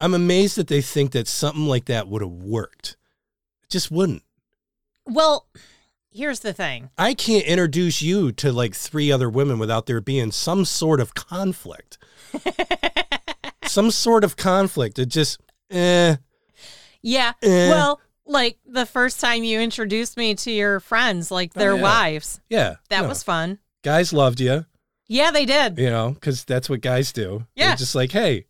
i'm amazed that they think that something like that would have worked it just wouldn't Well, here's the thing. i can't introduce you to like three other women without there being some sort of conflict some sort of conflict it just eh Yeah. Eh. Well, like the first time you introduced me to your friends, like their Oh, yeah. wives. yeah That no. was fun. guys loved you Yeah, they did. you know because that's what guys do Yeah. They're just like hey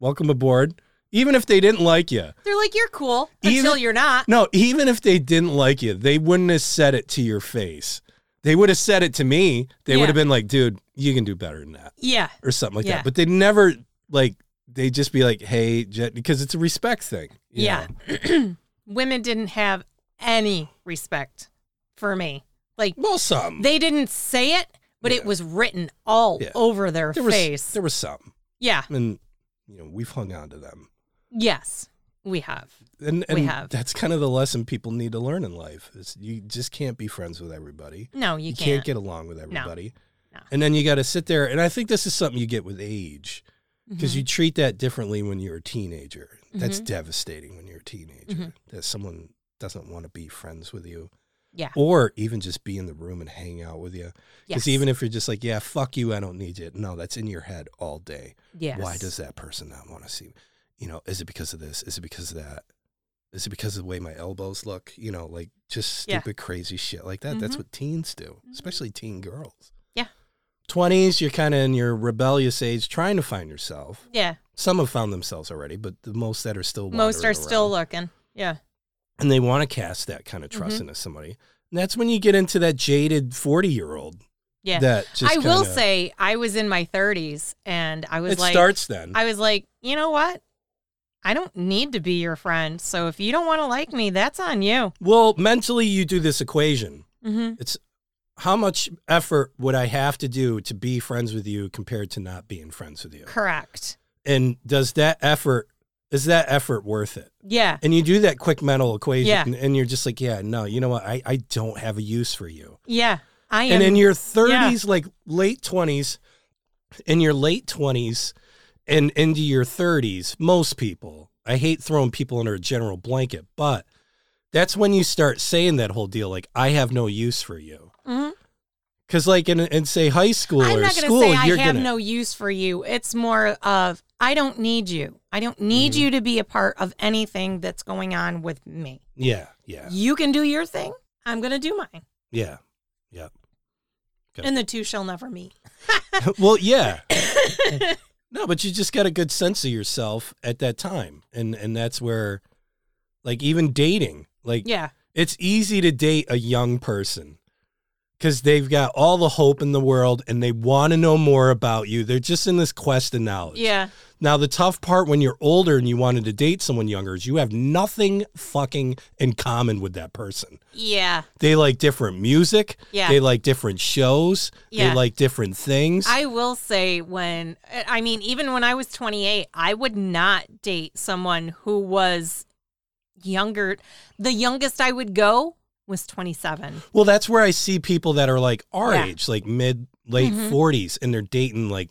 welcome aboard even if they didn't like you They're like, you're cool Even- until you're not. No, even if they didn't like you, they wouldn't have said it to your face. They would have said it to me. They Yeah. would have been like, dude, you can do better than that Yeah. or something like Yeah. that. But they never like they just be like, hey, Jet, because it's a respect thing. Yeah. Women didn't have any respect for me. Like Well, some. they didn't say it, but it was written all Yeah. over their there was face. there was some. yeah. And you know, we've hung on to them. Yes, we have. And, and We have. that's kind of the lesson people need to learn in life is you just can't be friends with everybody. No, you, you can't. can't get along with everybody. No. And then you got to sit there. And I think this is something you get with age because Mhm. you treat that differently when you're a teenager. That's Mhm. devastating when you're a teenager Mhm. that someone doesn't want to be friends with you Yeah. or even just be in the room and hang out with you. Because Yes. even if you're just like, yeah, fuck you, I don't need you. No, that's in your head all day. yes. Why does that person not want to see? You know, is it because of this? Is it because of that? Is it because of the way my elbows look? You know, like just Yeah. stupid, crazy shit like that. That's Mhm. what teens do, especially teen girls. Yeah. 20s, you're kind of in your rebellious age trying to find yourself. Yeah. Some have found themselves already, but the most that are still Most are wandering still looking. Yeah. and they want to cast that kind of trust Mhm. into somebody. And that's when you get into that jaded forty year old. Yeah. That just I will kinda- say I was in my 30s and I was it like starts then. I was like, "You know what? I don't need to be your friend. So if you don't want to like me, that's on you." well, mentally, you do this equation. Mhm. It's how much effort would I have to do to be friends with you compared to not being friends with you? Correct. And does that effort is that effort worth it? Yeah. And you do that quick mental equation, Yeah. and, and you're just like, yeah, no, you know what? I, I don't have a use for you. Yeah. I am And in your 30s, like late 20s, in your late 20s and into your 30s, most people, I hate throwing people under a general blanket, but that's when you start saying that whole deal, like, I have no use for you. Mhm. Because, like, in, in say high school I'm or not going to school, say I have gonna, no use for you. It's more of I don't need you. I don't need Mhm. you to be a part of anything that's going on with me. yeah, yeah, You can do your thing. I'm going to do mine. yeah, yeah. Okay. And the two shall never meet. well, yeah. No, but you just got a good sense of yourself at that time. And and that's where like even dating, like yeah. it's easy to date a young person cuz they've got all the hope in the world and they want to know more about you. They're just in this quest of knowledge. Yeah. Now the tough part when you're older and you wanted to date someone younger is you have nothing fucking in common with that person. Yeah. They like different music, Yeah. they like different shows, Yeah. they like different things. I will say when I mean even when I was 28, I would not date someone who was younger. The youngest I would go was 27. Well, that's where I see people that are like our Yeah. age, like mid late Mhm. 40s, and they're dating like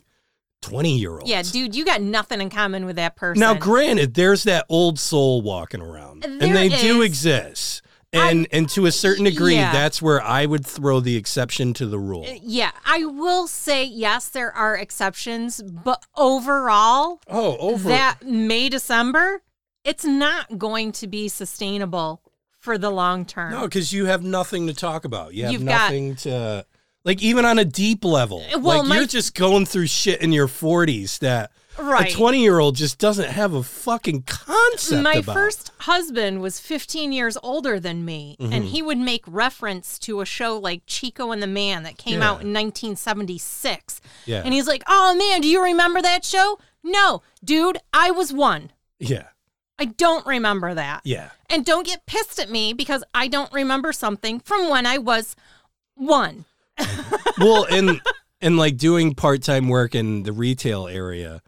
20 year olds. Yeah, dude, you got nothing in common with that person. Now, granted, there's that old soul walking around, and There they do exist. And and to a certain degree, Yeah. that's where I would throw the exception to the rule. Uh, Yeah, I will say yes, there are exceptions, but overall, Oh, over that May December, it's not going to be sustainable for the long term. no, because you have nothing to talk about. You have You've got- nothing to like, even on a deep level. Uh, well, like my- you're just going through shit in your 40s that right. a 20 year old just doesn't have a fucking concept. My about. first husband was 15 years older than me, and Mhm. he would make reference to a show like Chico and the Man that came Yeah. out in 1976. yeah, And he's like, Oh man, do you remember that show? No, dude, I was one. yeah, I don't remember that. yeah. And don't get pissed at me because I don't remember something from when I was one. well, and and like doing part time work in the retail area,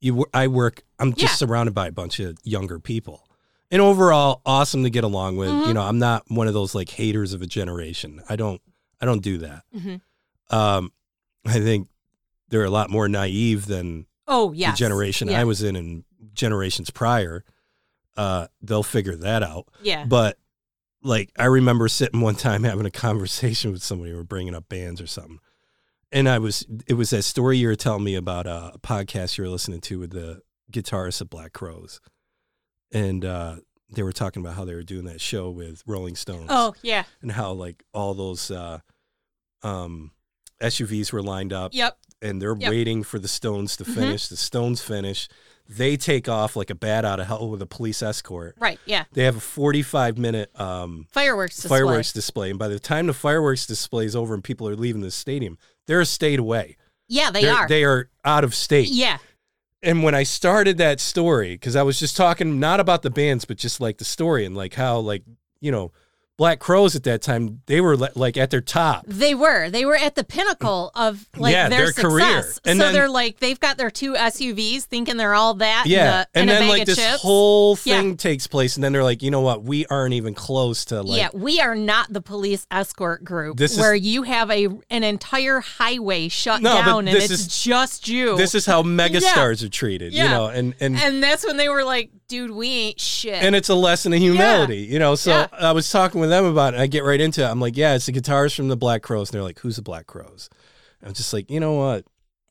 you I work. I'm just Yeah. surrounded by a bunch of younger people, and overall, awesome to get along with. Mhm. You know, I'm not one of those like haters of a generation. I don't. I don't do that. Mhm. Um, I think they're a lot more naive than Oh, yeah the generation Yeah. I was in and generations prior. Uh, they'll figure that out. Yeah. But like I remember sitting one time having a conversation with somebody, were bringing up bands or something, and I was it was that story you were telling me about uh, a podcast you were listening to with the guitarist of Black Crowes, and uh, they were talking about how they were doing that show with Rolling Stones, Oh, yeah. and how like all those uh, um, SUVs were lined up, Yep. and they're Yep. waiting for the Stones to Mhm. finish. The Stones finish, they take off like a bat out of hell with a police escort. Right. Yeah. They have a 45 minute um, Fireworks display. fireworks display. And by the time the fireworks display is over and people are leaving the stadium, they're a state away. Yeah, they They're- are. They are out of state. yeah. And when I started that story, because I was just talking not about the bands, but just like the story and like how, like, you know, Black Crowes at that time, they were li- like at their top. They were. They were at the pinnacle of like Yeah, their, their career. success. And so then- they're like they've got their two SUVs, thinking they're all that. Yeah. and a, in a then bag like of this chips. whole Yeah. thing takes place. And then they're like, you know what? We aren't even close to like, yeah, we are not the police escort group This is- where you have a an entire highway shut No, down and it's is- just you. this is how megastars are treated, you know, and, and, and that's when they were like, "Dude, we ain't shit." and it's a lesson of humility, you know. So Yeah. I was talking with them about it. And I get right into it. I'm like, yeah, it's the guitarist from the Black Crowes, and they're like, who's the Black Crowes? I'm just like, you know what?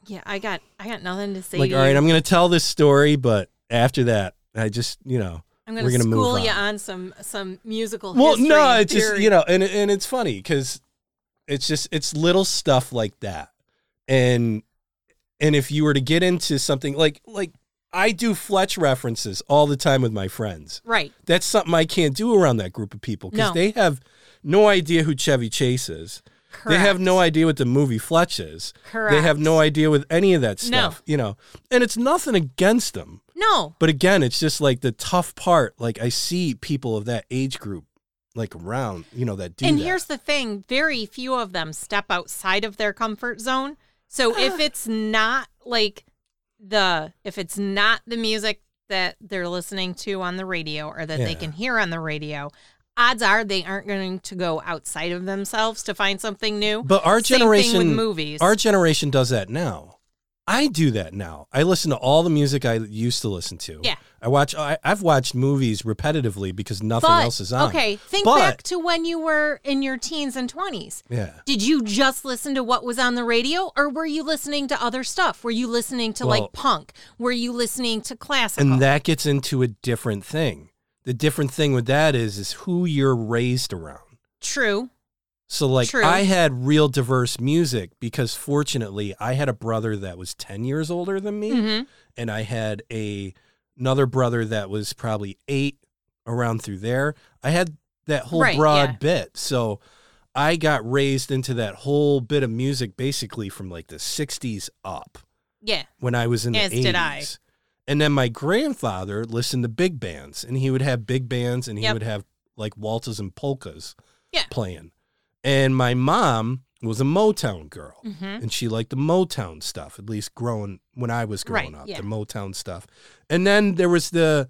yeah, I got I got nothing to say. like, to all right. I'm gonna tell this story, but after that, I just, you know, I'm gonna, we're gonna move school you on. on some some musical. well, no, and it's just you know, and and it's funny because it's just it's little stuff like that, and and if you were to get into something like like I do Fletch references all the time with my friends. Right. That's something I can't do around that group of people because No. they have no idea who Chevy Chase is. They have no idea what the movie Fletch is. Correct. They have no idea with any of that No. stuff, you know. And it's nothing against them. No. But again, it's just like the tough part. Like I see people of that age group like around, you know, that do and that. here's the thing very few of them step outside of their comfort zone. So if it's not like the if it's not the music that they're listening to on the radio or that they can hear on the radio, odds are they aren't going to go outside of themselves to find something new. But our Same generation with movies. Our generation does that now. I do that now. I listen to all the music I used to listen to. Yeah. I watch I, I've watched movies repetitively because nothing but, else is on. Okay, think But- back to when you were in your teens and 20s. Yeah. Did you just listen to what was on the radio or were you listening to other stuff? Were you listening to Well- like punk? Were you listening to classical? And that gets into a different thing. The different thing with that is is who you're raised around. True. So like True. I had real diverse music because fortunately I had a brother that was 10 years older than me Mhm. and I had a another brother that was probably 8 around through there. I had that whole Right, broad yeah. bit. So I got raised into that whole bit of music basically from like the 60s up Yeah. when I was in As the 80s. did I. And then my grandfather listened to big bands and he would have big bands and he Yep. would have like waltzes and polkas Yeah. playing. And my mom was a Motown girl hmm and she liked the Motown stuff, at least growing when I was growing Right, up, yeah. the Motown stuff. And then there was the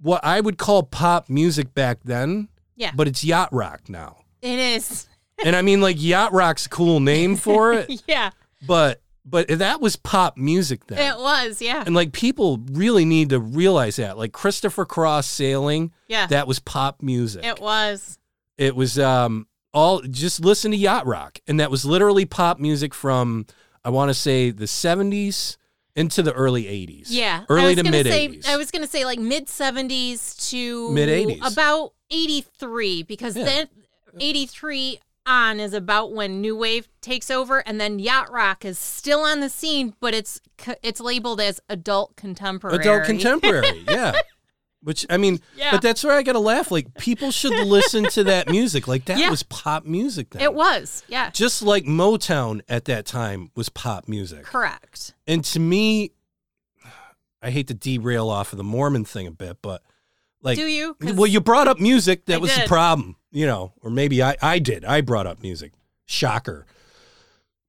what I would call pop music back then, Yeah. but it's yacht rock now. It is. And I mean like yacht rock's a cool name for it, yeah. but but that was pop music then. It was. Yeah. And like people really need to realize that. Like Christopher Cross sailing, Yeah. that was pop music. it was. It was um all just listen to yacht rock. And that was literally pop music from I want to say the 70s into the early 80s. Yeah. Early to mid 80s. I was going to say like mid 70s to Mid-eighties. About 83 because Yeah. then 83 on is about when new wave takes over and then yacht rock is still on the scene but it's it's labeled as adult contemporary. Adult contemporary. yeah. Which I mean, Yeah. but that's where I got to laugh. Like people should listen to that music. Like that Yeah. was pop music then. It was. Yeah. Just like Motown at that time was pop music. Correct. And to me, I hate to derail off of the Mormon thing a bit, but like, Do you? well, you brought up music. That I was the problem, you know, or maybe I, I did. I brought up music. Shocker.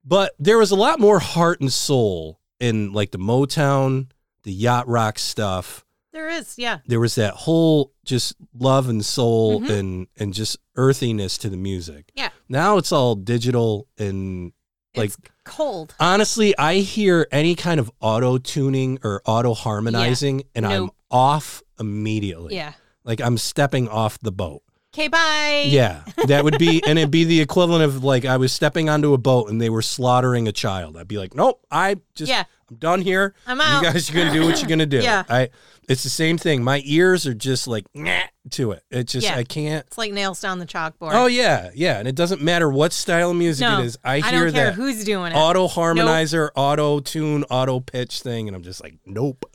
But there was a lot more heart and soul in like the Motown, the yacht rock stuff. There is. Yeah. There was that whole just love and soul Mhm. and and just earthiness to the music. Yeah. Now it's all digital and like it's cold. Honestly, I hear any kind of auto tuning or auto harmonizing and I'm off immediately. Yeah. Like I'm stepping off the boat. Okay, bye. Yeah. That would be, and it'd be the equivalent of like I was stepping onto a boat and they were slaughtering a child. I'd be like, nope, I just, Yeah. I'm done here. I'm out. You guys are going to do what you're going to do. Yeah. I, it's the same thing. My ears are just like, nah, to it. It's just, Yeah. I can't. It's like nails down the chalkboard. Oh, yeah. Yeah. And it doesn't matter what style of music no, it is. I I hear don't care that who's doing it. auto harmonizer, auto tune, auto pitch thing, and I'm just like, nope.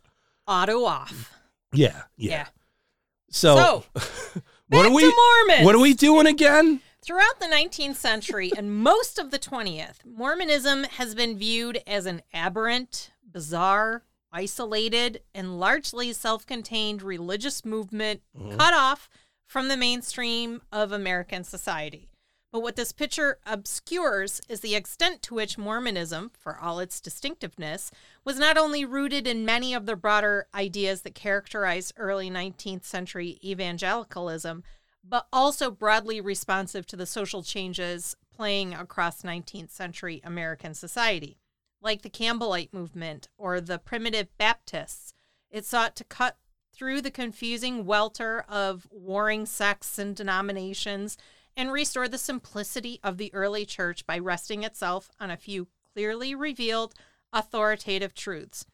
Auto off. Yeah, yeah. Yeah. So, So, what back are we? to Mormons. What are we doing again? Throughout the 19th century and most of the 20th, Mormonism has been viewed as an aberrant, bizarre, isolated, and largely self contained religious movement mm-hmm. cut off from the mainstream of American society. But what this picture obscures is the extent to which Mormonism, for all its distinctiveness, was not only rooted in many of the broader ideas that characterized early 19th century evangelicalism, but also broadly responsive to the social changes playing across 19th century American society. Like the Campbellite movement or the primitive Baptists, it sought to cut through the confusing welter of warring sects and denominations and restore the simplicity of the early church by resting itself on a few clearly revealed authoritative truths.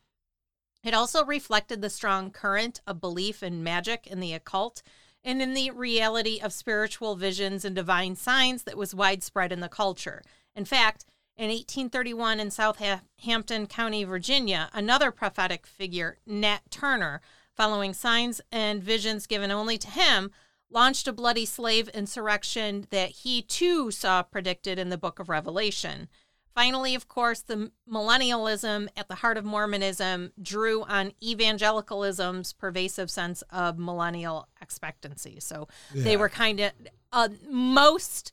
It also reflected the strong current of belief in magic and the occult and in the reality of spiritual visions and divine signs that was widespread in the culture. In fact, In 1831, in Southampton County, Virginia, another prophetic figure, Nat Turner, following signs and visions given only to him, launched a bloody slave insurrection that he too saw predicted in the book of Revelation. Finally, of course, the millennialism at the heart of Mormonism drew on evangelicalism's pervasive sense of millennial expectancy. So they were kind of, uh, most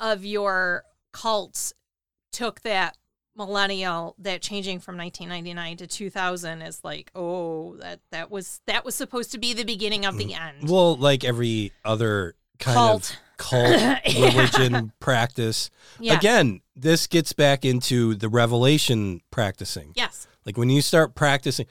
of your cults took that millennial that changing from 1999 to 2000 is like oh that that was that was supposed to be the beginning of the mm. end Well, like every other kind Cult. of cult Yeah. religion practice. yeah Again, this gets back into the revelation practicing. yes Like when you start practicing,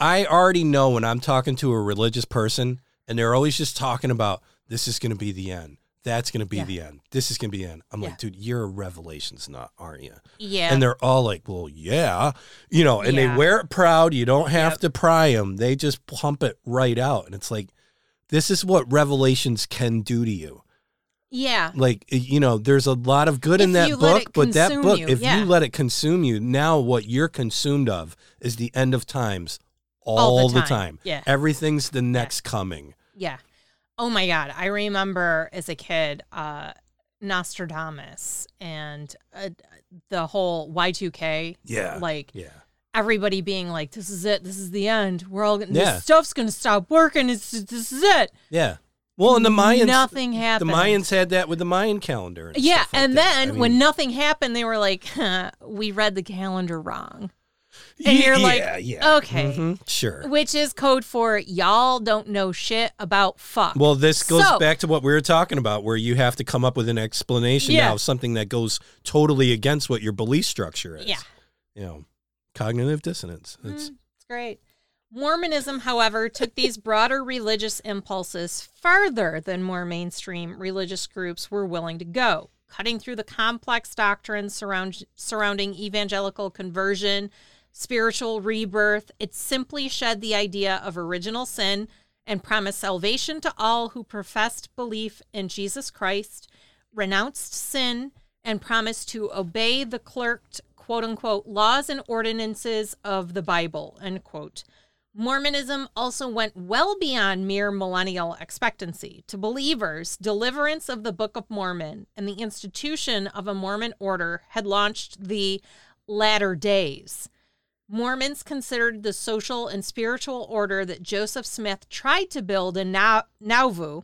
I already know when I'm talking to a religious person and they're always just talking about this is going to be the end. That's going to be Yeah. the end. This is going to be the end. I'm Yeah. like, dude, you're a revelations nut, aren't you? yeah And they're all like, well, yeah, you know, and Yeah. they wear it proud. You don't have Yep. to pry them. They just pump it right out. And it's like, this is what revelations can do to you. yeah Like, you know, there's a lot of good in that book, but that book, you, if you let it consume you, now what you're consumed of is the end of times all, All the the, time. time. Yeah. Everything's the next coming. Yeah. Oh my God. I remember as a kid, uh, Nostradamus and uh, the whole Y2K. Yeah. Like Yeah. everybody being like, this is it. This is the end. We're all going Yeah. this stuff's going to stop working. It's this is it. Yeah. Well, and the Mayans, Nothing happened. the. Mayans had that with the Mayan calendar. And Yeah. like and then I when nothing happened, they were like, we read the calendar wrong. And you're like, yeah, yeah. okay. Mhm, Sure. Which is code for y'all don't know shit about fuck. Well, this goes So- back to what we were talking about, where you have to come up with an explanation Yeah. now of something that goes totally against what your belief structure is. Yeah. You know, cognitive dissonance. It's Mm, it's great. Mormonism, however, took these broader religious impulses farther than more mainstream religious groups were willing to go, cutting through the complex doctrines surround, surrounding evangelical conversion, spiritual rebirth. It simply shed the idea of original sin and promised salvation to all who professed belief in Jesus Christ, renounced sin, and promised to obey the clerked quote unquote laws and ordinances of the Bible. Mormonism also went well beyond mere millennial expectancy. To believers, deliverance of the Book of Mormon and the institution of a Mormon order had launched the latter days. Mormons considered the social and spiritual order that Joseph Smith tried to build in Na- Nauvoo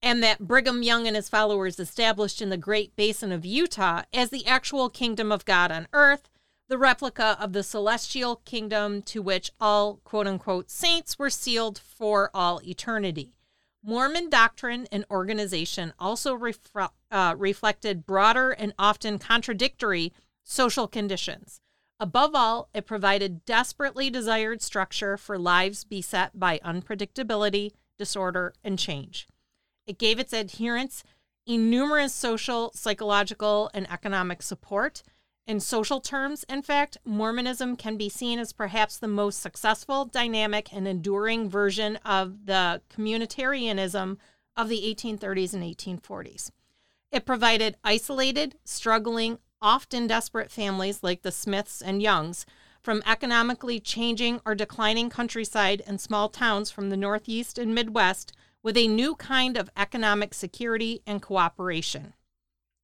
and that Brigham Young and his followers established in the Great Basin of Utah as the actual kingdom of God on earth, the replica of the celestial kingdom to which all quote unquote saints were sealed for all eternity. Mormon doctrine and organization also uh, reflected broader and often contradictory social conditions. Above all, it provided desperately desired structure for lives beset by unpredictability, disorder, and change. It gave its adherents innumerous social, psychological, and economic support. In social terms, in fact, Mormonism can be seen as perhaps the most successful, dynamic, and enduring version of the communitarianism of the 1830s and 1840s. It provided isolated, struggling, often desperate families like the Smiths and Youngs from economically changing or declining countryside and small towns from the Northeast and Midwest with a new kind of economic security and cooperation.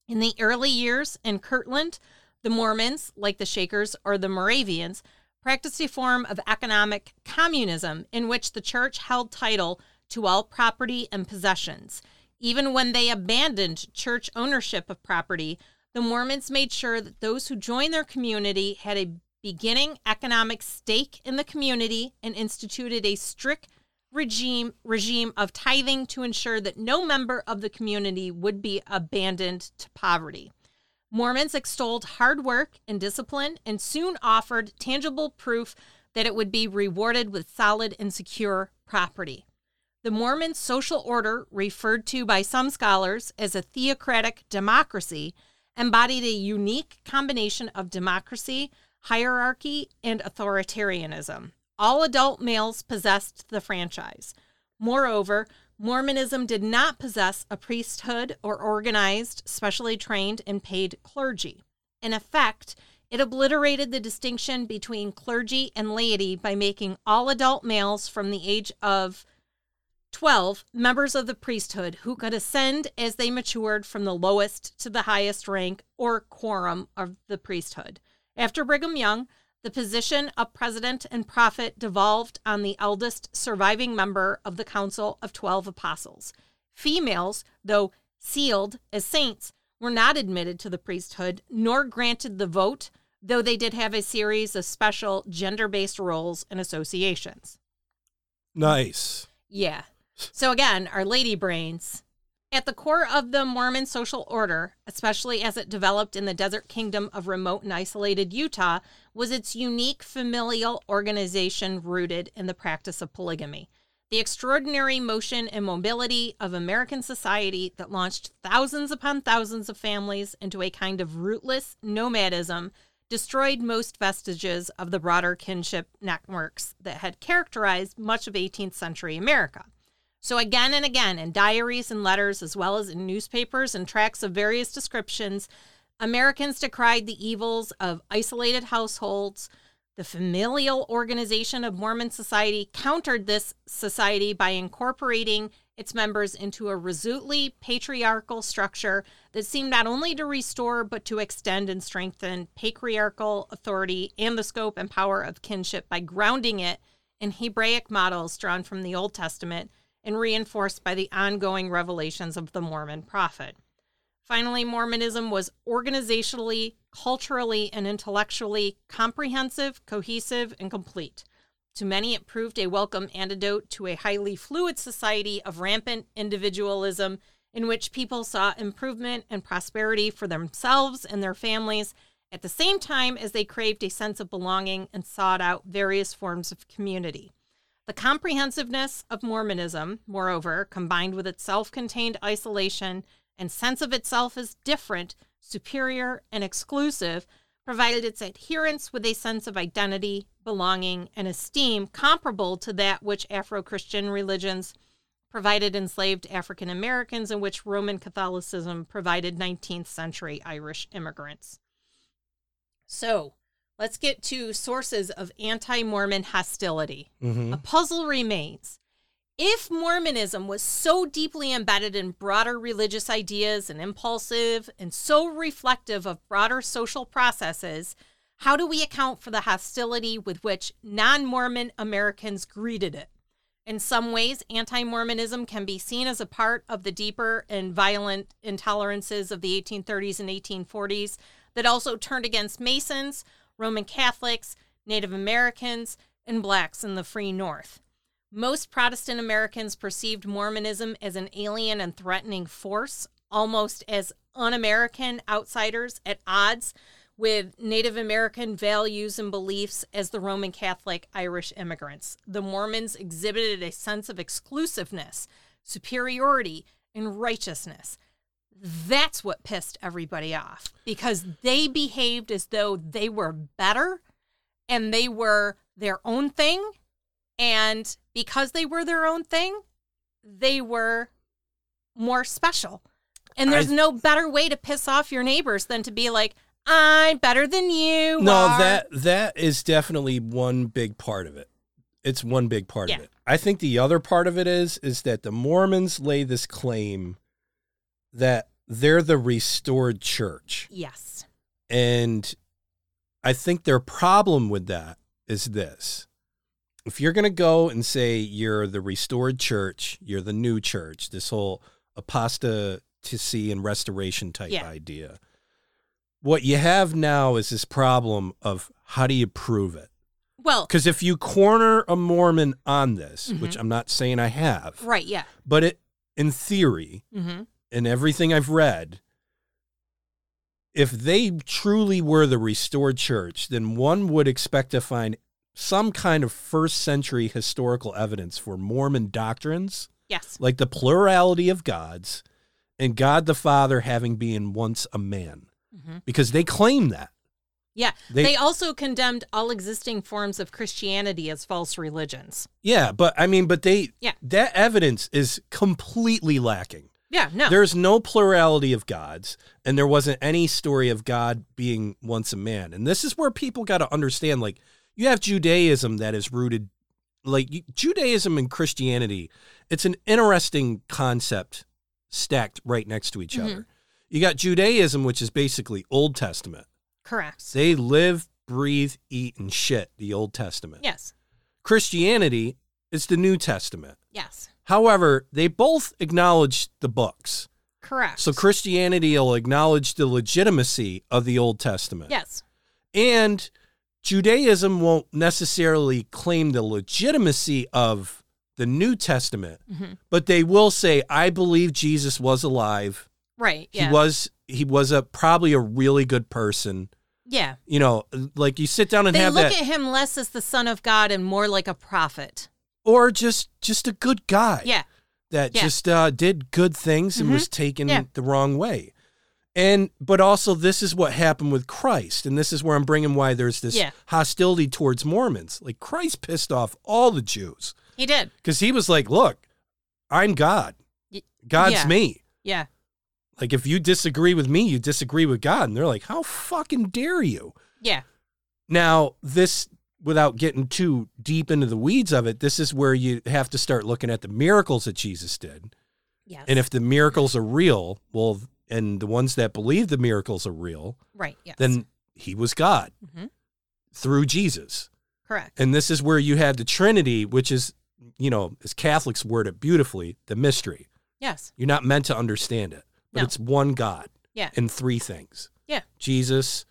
In the early years in Kirtland, the Mormons, like the Shakers or the Moravians, practiced a form of economic communism in which the church held title to all property and possessions. Even when they abandoned church ownership of property, the Mormons made sure that those who joined their community had a beginning economic stake in the community and instituted a strict regime regime of tithing to ensure that no member of the community would be abandoned to poverty. Mormons extolled hard work and discipline and soon offered tangible proof that it would be rewarded with solid and secure property. The Mormon social order, referred to by some scholars as a theocratic democracy, embodied a unique combination of democracy, hierarchy, and authoritarianism. All adult males possessed the franchise. Moreover, Mormonism did not possess a priesthood or organized, specially trained, and paid clergy. In effect, it obliterated the distinction between clergy and laity by making all adult males from the age of 12 members of the priesthood who could ascend as they matured from the lowest to the highest rank or quorum of the priesthood. After Brigham Young, the position of president and prophet devolved on the eldest surviving member of the Council of Twelve Apostles. Females, though sealed as saints, were not admitted to the priesthood nor granted the vote, though they did have a series of special gender based roles and associations. Nice. Yeah. So again, our lady brains. At the core of the Mormon social order, especially as it developed in the desert kingdom of remote and isolated Utah, was its unique familial organization rooted in the practice of polygamy. The extraordinary motion and mobility of American society that launched thousands upon thousands of families into a kind of rootless nomadism destroyed most vestiges of the broader kinship networks that had characterized much of 18th century America. So, again and again, in diaries and letters, as well as in newspapers and tracts of various descriptions, Americans decried the evils of isolated households. The familial organization of Mormon society countered this society by incorporating its members into a resolutely patriarchal structure that seemed not only to restore but to extend and strengthen patriarchal authority and the scope and power of kinship by grounding it in Hebraic models drawn from the Old Testament and reinforced by the ongoing revelations of the Mormon prophet. Finally, Mormonism was organizationally, culturally, and intellectually comprehensive, cohesive, and complete. To many, it proved a welcome antidote to a highly fluid society of rampant individualism in which people saw improvement and prosperity for themselves and their families at the same time as they craved a sense of belonging and sought out various forms of community. The comprehensiveness of Mormonism, moreover, combined with its self contained isolation and sense of itself as different, superior, and exclusive, provided its adherents with a sense of identity, belonging, and esteem comparable to that which Afro Christian religions provided enslaved African Americans and which Roman Catholicism provided 19th century Irish immigrants. So, Let's get to sources of anti Mormon hostility. Mm-hmm. A puzzle remains. If Mormonism was so deeply embedded in broader religious ideas and impulsive and so reflective of broader social processes, how do we account for the hostility with which non Mormon Americans greeted it? In some ways, anti Mormonism can be seen as a part of the deeper and violent intolerances of the 1830s and 1840s that also turned against Masons, Roman Catholics, Native Americans, and blacks in the free North. Most Protestant Americans perceived Mormonism as an alien and threatening force, almost as un American outsiders at odds with Native American values and beliefs as the Roman Catholic Irish immigrants. The Mormons exhibited a sense of exclusiveness, superiority, and righteousness that's what pissed everybody off because they behaved as though they were better and they were their own thing. And because they were their own thing, they were more special. And there's I, no better way to piss off your neighbors than to be like, I'm better than you. No, are. that that is definitely one big part of it. It's one big part yeah. of it. I think the other part of it is is that the Mormons lay this claim that they're the restored church. Yes. And I think their problem with that is this. If you're going to go and say you're the restored church, you're the new church, this whole apostasy and restoration type yeah. idea, what you have now is this problem of how do you prove it? Well, because if you corner a Mormon on this, mm-hmm. which I'm not saying I have, right? Yeah, but it, in theory, mm-hmm and everything I've read, if they truly were the restored church, then one would expect to find some kind of first century historical evidence for Mormon doctrines. Yes. Like the plurality of gods and God the Father having been once a man. Mm-hmm. Because they claim that. Yeah. They, they, also condemned all existing forms of Christianity as false religions. Yeah, but I mean, but they, yeah. that evidence is completely lacking. Yeah, no. There's no plurality of gods, and there wasn't any story of God being once a man. And this is where people got to understand like, you have Judaism that is rooted, like, Judaism and Christianity, it's an interesting concept stacked right next to each Mhm. other. You got Judaism, which is basically Old Testament. Correct. They live, breathe, eat, and shit the Old Testament. Yes. Christianity is the New Testament. Yes. However, they both acknowledge the books. Correct. So Christianity will acknowledge the legitimacy of the Old Testament. Yes. And Judaism won't necessarily claim the legitimacy of the New Testament, hmm but they will say, I believe Jesus was alive. Right. Yeah. He was he was a probably a really good person. yeah. You know, like you sit down and They have look that at him less as the son of God and more like a prophet. Or just just a good guy. Yeah. that Yeah. just uh, did good things and Mhm. was taken Yeah. the wrong way. And but also this is what happened with Christ, and this is where I'm bringing why there's this Yeah. hostility towards Mormons. Like Christ pissed off all the Jews He did. because he was like, "Look, I'm God. God's yeah. me. Yeah. Like if you disagree with me, you disagree with God." And they're like, "How fucking dare you?" Yeah. Now, this, without getting too deep into the weeds of it, this is where you have to start looking at the miracles that Jesus did. Yes. And if the miracles are real, well, and the ones that believe the miracles are real, right. Yes. then he was God Mhm. through Jesus. correct. And this is where you have the Trinity, which is, you know, as Catholics word it beautifully, the mystery. Yes. You're not meant to understand it, but No. it's one God Yeah. And three things. Yeah. Jesus,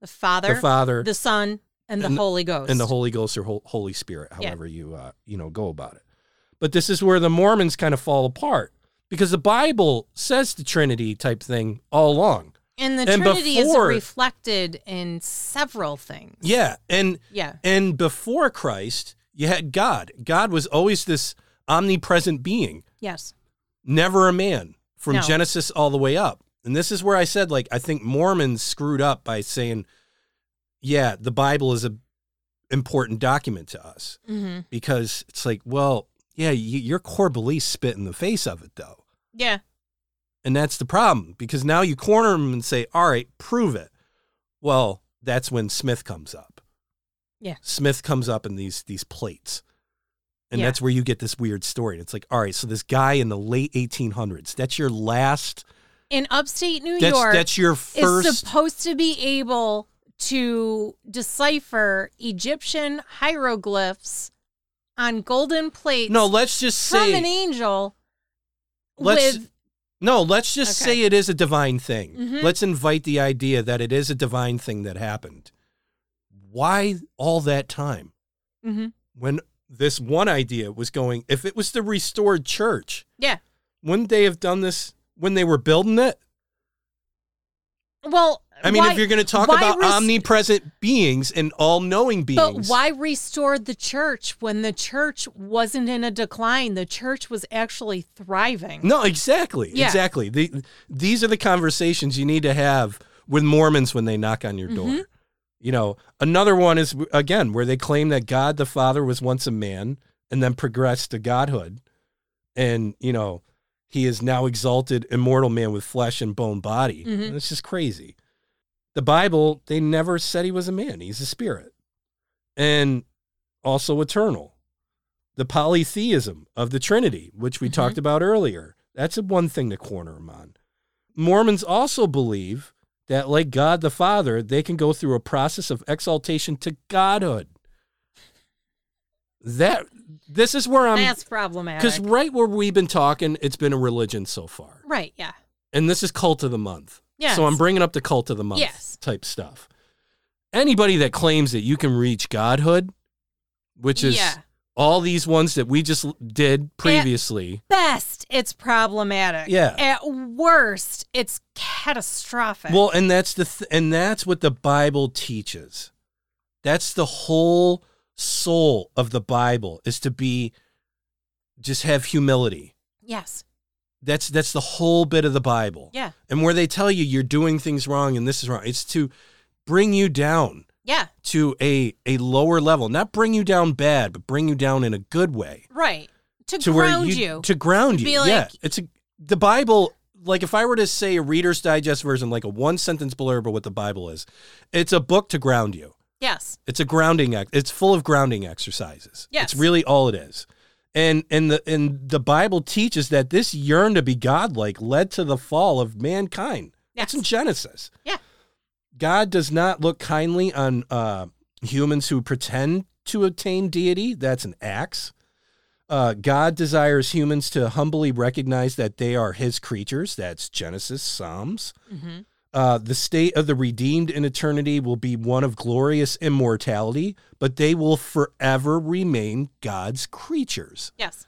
The Father, the Father, the Son, and the and- Holy Ghost. and the Holy Ghost or Hol- Holy Spirit, Yeah. however you uh, you know go about it. But this is where the Mormons kind of fall apart because the Bible says the Trinity type thing all along. And the and Trinity before- is reflected in several things. Yeah, and Yeah. and before Christ, you had God. God was always this omnipresent being, Yes. never a man from No. Genesis all the way up. And this is where I said like I think Mormons screwed up by saying yeah, the Bible is a important document to us. hmm because it's like, well, yeah, y- your core beliefs spit in the face of it, though. Yeah. And that's the problem because now you corner them and say, all right, prove it. Well, that's when Smith comes up. Yeah. Smith comes up in these these plates. And Yeah. that's where you get this weird story. And it's like, all right, so this guy in the late 1800s, that's your last, In upstate New that's, York, that's your is first. supposed to be able to decipher Egyptian hieroglyphs on golden plates no, let's just from say, an angel Let's- with no, let's just Okay. say it is a divine thing. Mhm. Let's invite the idea that it is a divine thing that happened. Why all that time? Mhm. when this one idea was going, if it was the restored church, yeah. wouldn't they have done this when they were building it? Well, I mean, why- if you're going to talk about res- omnipresent beings and all knowing beings. But why restore the church when the church wasn't in a decline? The church was actually thriving. No, exactly. Yeah. Exactly. The, these are the conversations you need to have with Mormons when they knock on your door. Mm-hmm. You know, another one is, again, where they claim that God the Father was once a man and then progressed to godhood. And, you know, he is now exalted, immortal man with flesh and bone body. Mhm. And It's just crazy. The Bible, they never said he was a man, he's a spirit. And also eternal. The polytheism of the Trinity, which we Mhm. talked about earlier. That's one thing to corner them on. Mormons also believe that, like God the Father, they can go through a process of exaltation to godhood. That this is where I'm That's problematic. because right where we've been talking, it's been a religion so far, right, yeah. and this is cult of the month. Yes. So I'm bringing up the cult of the month Yes. type stuff. Anybody that claims that you can reach godhood, which is Yeah. all these ones that we just did previously, Best, it's problematic. Yeah. At worst, it's catastrophic. well, and that's the th- and that's what the Bible teaches. That's the whole soul of the Bible is to be just have humility. yes. That's that's the whole bit of the Bible. Yeah. And where they tell you you're doing things wrong and this is wrong, it's to bring you down Yeah. to a a lower level, not bring you down bad, but bring you down in a good way Right. To, to ground where you. to ground To you. be yeah, it's a the Bible, like if I were to say a Reader's Digest version, like a one sentence blurb of what the Bible is, it's a book to ground you. Yes. It's a grounding ex- it's full of grounding exercises. Yes. It's really all it is. And and the and the Bible teaches that this yearn to be godlike led to the fall of mankind. That's in Genesis. Yeah. God does not look kindly on uh, humans who pretend to attain deity. That's an Acts. Uh, God desires humans to humbly recognize that they are His creatures. That's Genesis, Psalms. hmm Uh, the state of the redeemed in eternity will be one of glorious immortality, but they will forever remain God's creatures, Yes.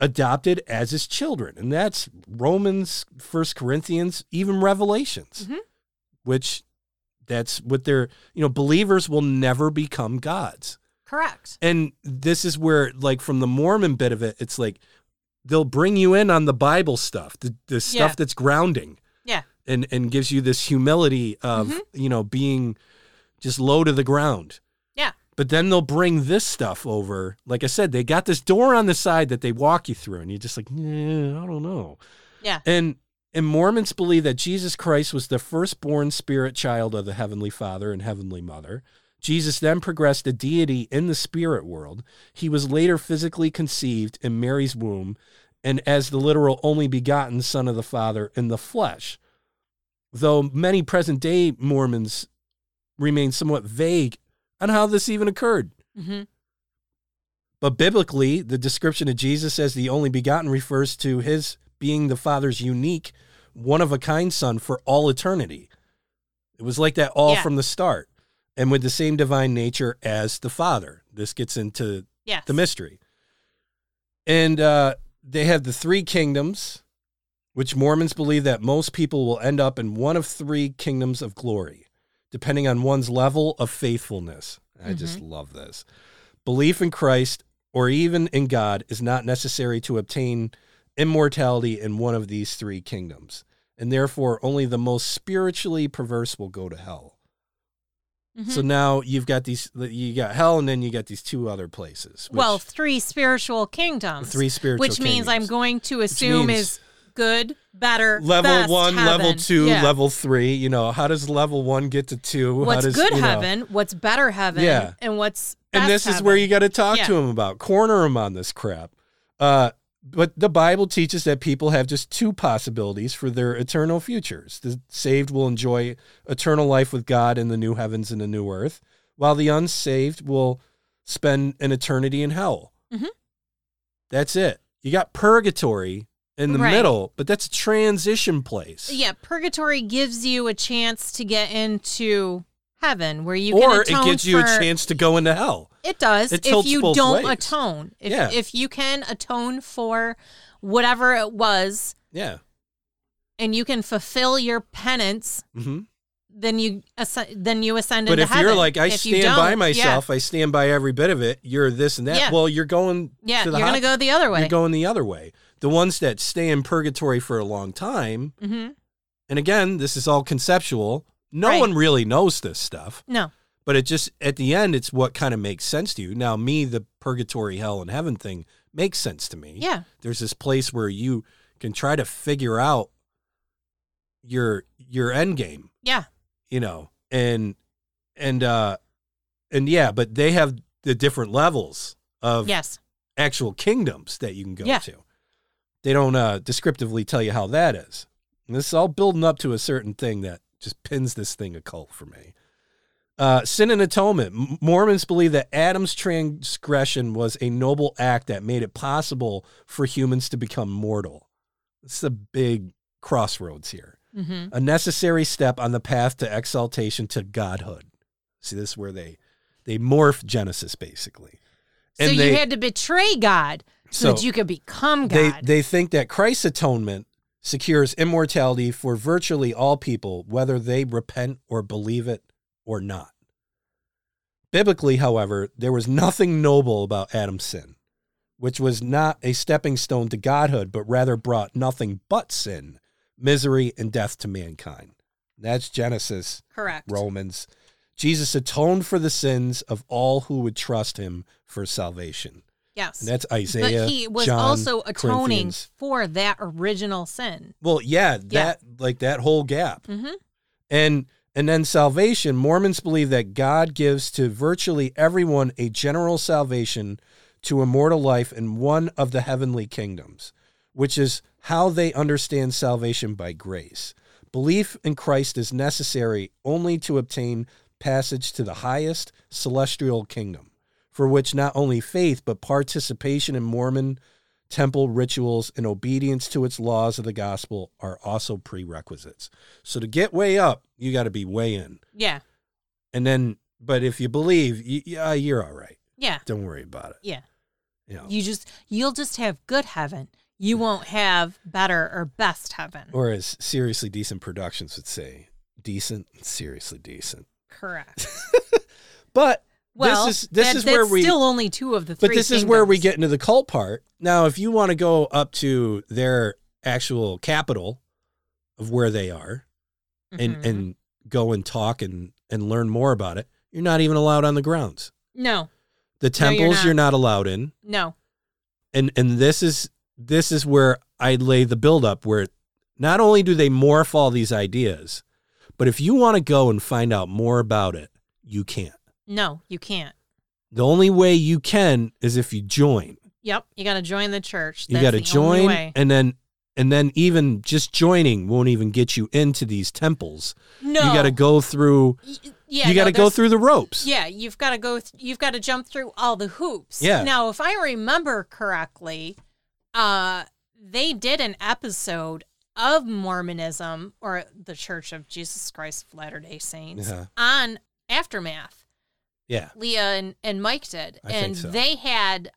adopted as his children. And that's Romans, First Corinthians, even Revelations, Mhm. which that's what they're, you know, believers will never become gods. Correct. And this is where, like, from the Mormon bit of it, it's like they'll bring you in on the Bible stuff, the, the stuff Yeah. that's grounding Yeah. And and gives you this humility of Mhm. you know being just low to the ground. Yeah. But then they'll bring this stuff over. Like I said, they got this door on the side that they walk you through, and you're just like, nah, I don't know. Yeah. And and Mormons believe that Jesus Christ was the firstborn spirit child of the Heavenly Father and Heavenly Mother. Jesus then progressed to deity in the spirit world. He was later physically conceived in Mary's womb and as the literal only begotten Son of the Father in the flesh. Though many present day Mormons remain somewhat vague on how this even occurred. hmm But biblically, the description of Jesus as the only begotten refers to his being the Father's unique, one of a kind Son for all eternity. It was like that all Yeah. from the start, and with the same divine nature as the Father. This gets into Yes. the mystery. And uh, they have the three kingdoms, which Mormons believe that most people will end up in one of three kingdoms of glory, depending on one's level of faithfulness. I just love this. Belief in Christ or even in God is not necessary to obtain immortality in one of these three kingdoms. And therefore, only the most spiritually perverse will go to hell. Mhm. So now you've got these, you got hell, and then you got these two other places. which- well, three spiritual kingdoms. three spiritual which means I'm going to assume is good, better, level best one, heaven. level two, Yeah. level three. You know, how does level one get to two? how What's does, good you know- heaven? What's better heaven? Yeah. And what's and this is where you got to talk Yeah. to him about corner him on this crap. Uh, but the Bible teaches that people have just two possibilities for their eternal futures. The saved will enjoy eternal life with God in the new heavens and the new earth, while the unsaved will spend an eternity in hell. Mhm. That's it. You got purgatory in the Right. middle, but that's a transition place. Yeah, purgatory gives you a chance to get into heaven where you or can it gives you a chance to go into hell. It does It if you don't ways. atone. If Yeah. if you can atone for whatever it was Yeah. and you can fulfill your penance, hmm then you then you ascend But into if heaven. you're like, I If stand by myself, I stand by every bit of it. You're this and that. Yeah. Well, you're going. Yeah, yeah to you're hot- gonna go the other way. You're going the other way. The ones that stay in purgatory for a long time, hmm and again, this is all conceptual. No Right. one really knows this stuff, No, but it just at the end, it's what kind of makes sense to you. Now, me, the purgatory, hell, and heaven thing makes sense to me. yeah, There's this place where you can try to figure out your your end game. yeah, you know and and uh and yeah but they have the different levels of yes, actual kingdoms that you can go Yeah. to they don't uh descriptively tell you how that is and this is all building up to a certain thing that just pins this thing a cult for me uh, sin and atonement. Mormons believe that Adam's transgression was a noble act that made it possible for humans to become mortal. It's a big crossroads here hmm a necessary step on the path to exaltation to godhood. See, this is where they they morph Genesis basically. So you they- had to betray God so, So that you could become God. They they think that Christ's atonement secures immortality for virtually all people, whether they repent or believe it or not. Biblically, however, there was nothing noble about Adam's sin, which was not a stepping stone to godhood, but rather brought nothing but sin, misery, and death to mankind. That's Genesis Correct. Romans. Jesus atoned for the sins of all who would trust him for salvation. Yes. And that's Isaiah. but he was John, also atoning for that original sin. Well, yeah, that like that whole gap. Mm-hmm. And and then salvation, Mormons believe that God gives to virtually everyone a general salvation to immortal life in one of the heavenly kingdoms, which is how they understand salvation by grace. Belief in Christ is necessary only to obtain passage to the highest celestial kingdom, for which not only faith but participation in Mormon temple rituals and obedience to its laws of the gospel are also prerequisites. So to get way up, you got to be way in. Yeah. And then, but if you believe, y- yeah, uh, you're all right. Yeah. Don't worry about it. Yeah. You know, You just you'll just have good heaven. You won't have better or best heaven. or as seriously decent productions would say, decent, seriously decent. Correct. But Well, this is this that- is where we still only two of the three. But this is where we get into the cult part. Now, if you want to go up to their actual capital of where they are and Mhm. and go and talk and and learn more about it, you're not even allowed on the grounds. no, The No, you're temples not. you're not allowed in. no, And and this is this is where I lay the build up where not only do they morph all these ideas, but if you want to go and find out more about it, you can't. No. You can't. The only way you can is if you join. Yep, you got to join the church. You got to join, and then and then even just joining won't even get you into these temples. No, You got to go through. Yeah, you got no, to go through the ropes. Yeah, you've got to go. Th- you've got to jump through all the hoops. Yeah. Now, if I remember correctly, uh, they did an episode of Mormonism or the Church of Jesus Christ of Latter Day Saints Yeah. on aftermath. Yeah, Leah and, and Mike did, I and so. they had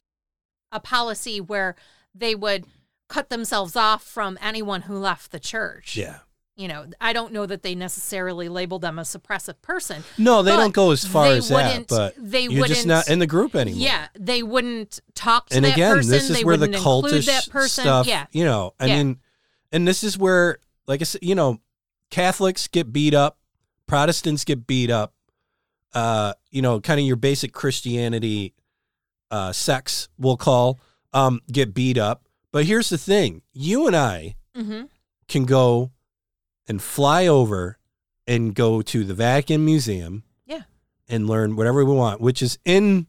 a policy where they would cut themselves off from anyone who left the church. yeah. You know, I don't know that they necessarily labeled them a suppressive person. No, they don't go as far as that, but they you're wouldn't- not in the group anymore. Yeah, they wouldn't talk to and that again, person. this is they where the cultish that person. stuff. Yeah, You know, I Yeah. mean, and this is where, like I said, you know, Catholics get beat up, Protestants get beat up. Uh, you know, kind of your basic Christianity, uh, sects we'll call, um, get beat up. But here's the thing: you and I hmm can go and fly over and go to the Vatican Museum. Yeah. And learn whatever we want, which is in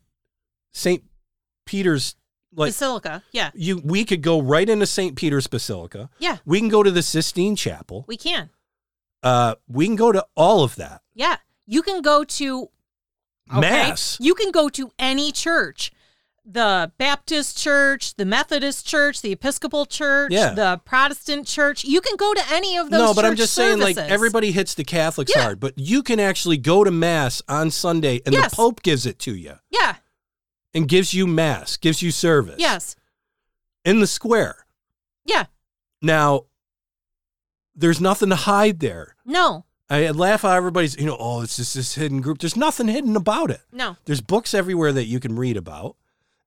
St. Peter's like Basilica. Yeah, you we could go right into St. Peter's Basilica. yeah, We can go to the Sistine Chapel. we can. Uh we can go to all of that. Yeah, you can go to okay? Mass. You can go to any church. The Baptist church, the Methodist church, the Episcopal church, Yeah. the Protestant church. You can go to any of those No, but I'm just saying like everybody hits the Catholics Yeah. hard, but you can actually go to mass on Sunday and Yes. the Pope gives it to you Yeah, and gives you mass, gives you service. yes. In the square. Yeah. Now there's nothing to hide there. No, I laugh how everybody's, you know, oh, it's just this hidden group. There's nothing hidden about it. no. There's books everywhere that you can read about,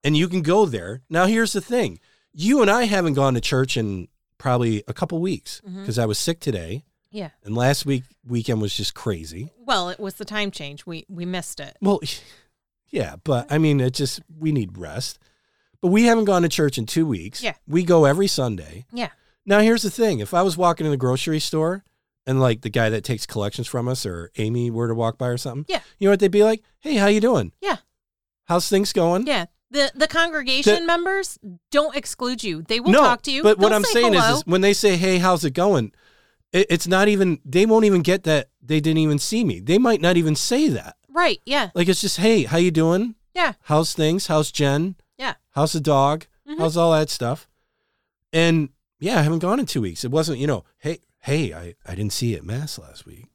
and you can go there. Now, here's the thing: you and I haven't gone to church in probably a couple weeks mm-hmm. because I was sick today, Yeah. and last week weekend was just crazy. Well, it was the time change. We we missed it. Well, yeah, but I mean, it just we need rest. But we haven't gone to church in two weeks. Yeah. we go every Sunday. Yeah. Now, here's the thing: if I was walking in the grocery store. And like the guy that takes collections from us, or Amy were to walk by or something, Yeah. you know what they'd be like? Hey, how you doing? Yeah. How's things going? Yeah. The the congregation The- members don't exclude you. They will talk to you. But what They'll I'm say saying is, hello. is, when they say, "Hey, how's it going?" It, it's not even. They won't even get that. They didn't even see me. They might not even say that. right. Yeah. Like it's just, "Hey, how you doing? Yeah. How's things? How's Jen? Yeah. How's the dog? Mhm. How's all that stuff?" And yeah, I haven't gone in two weeks. It wasn't, you know, hey, hey, I, I didn't see you at mass last week.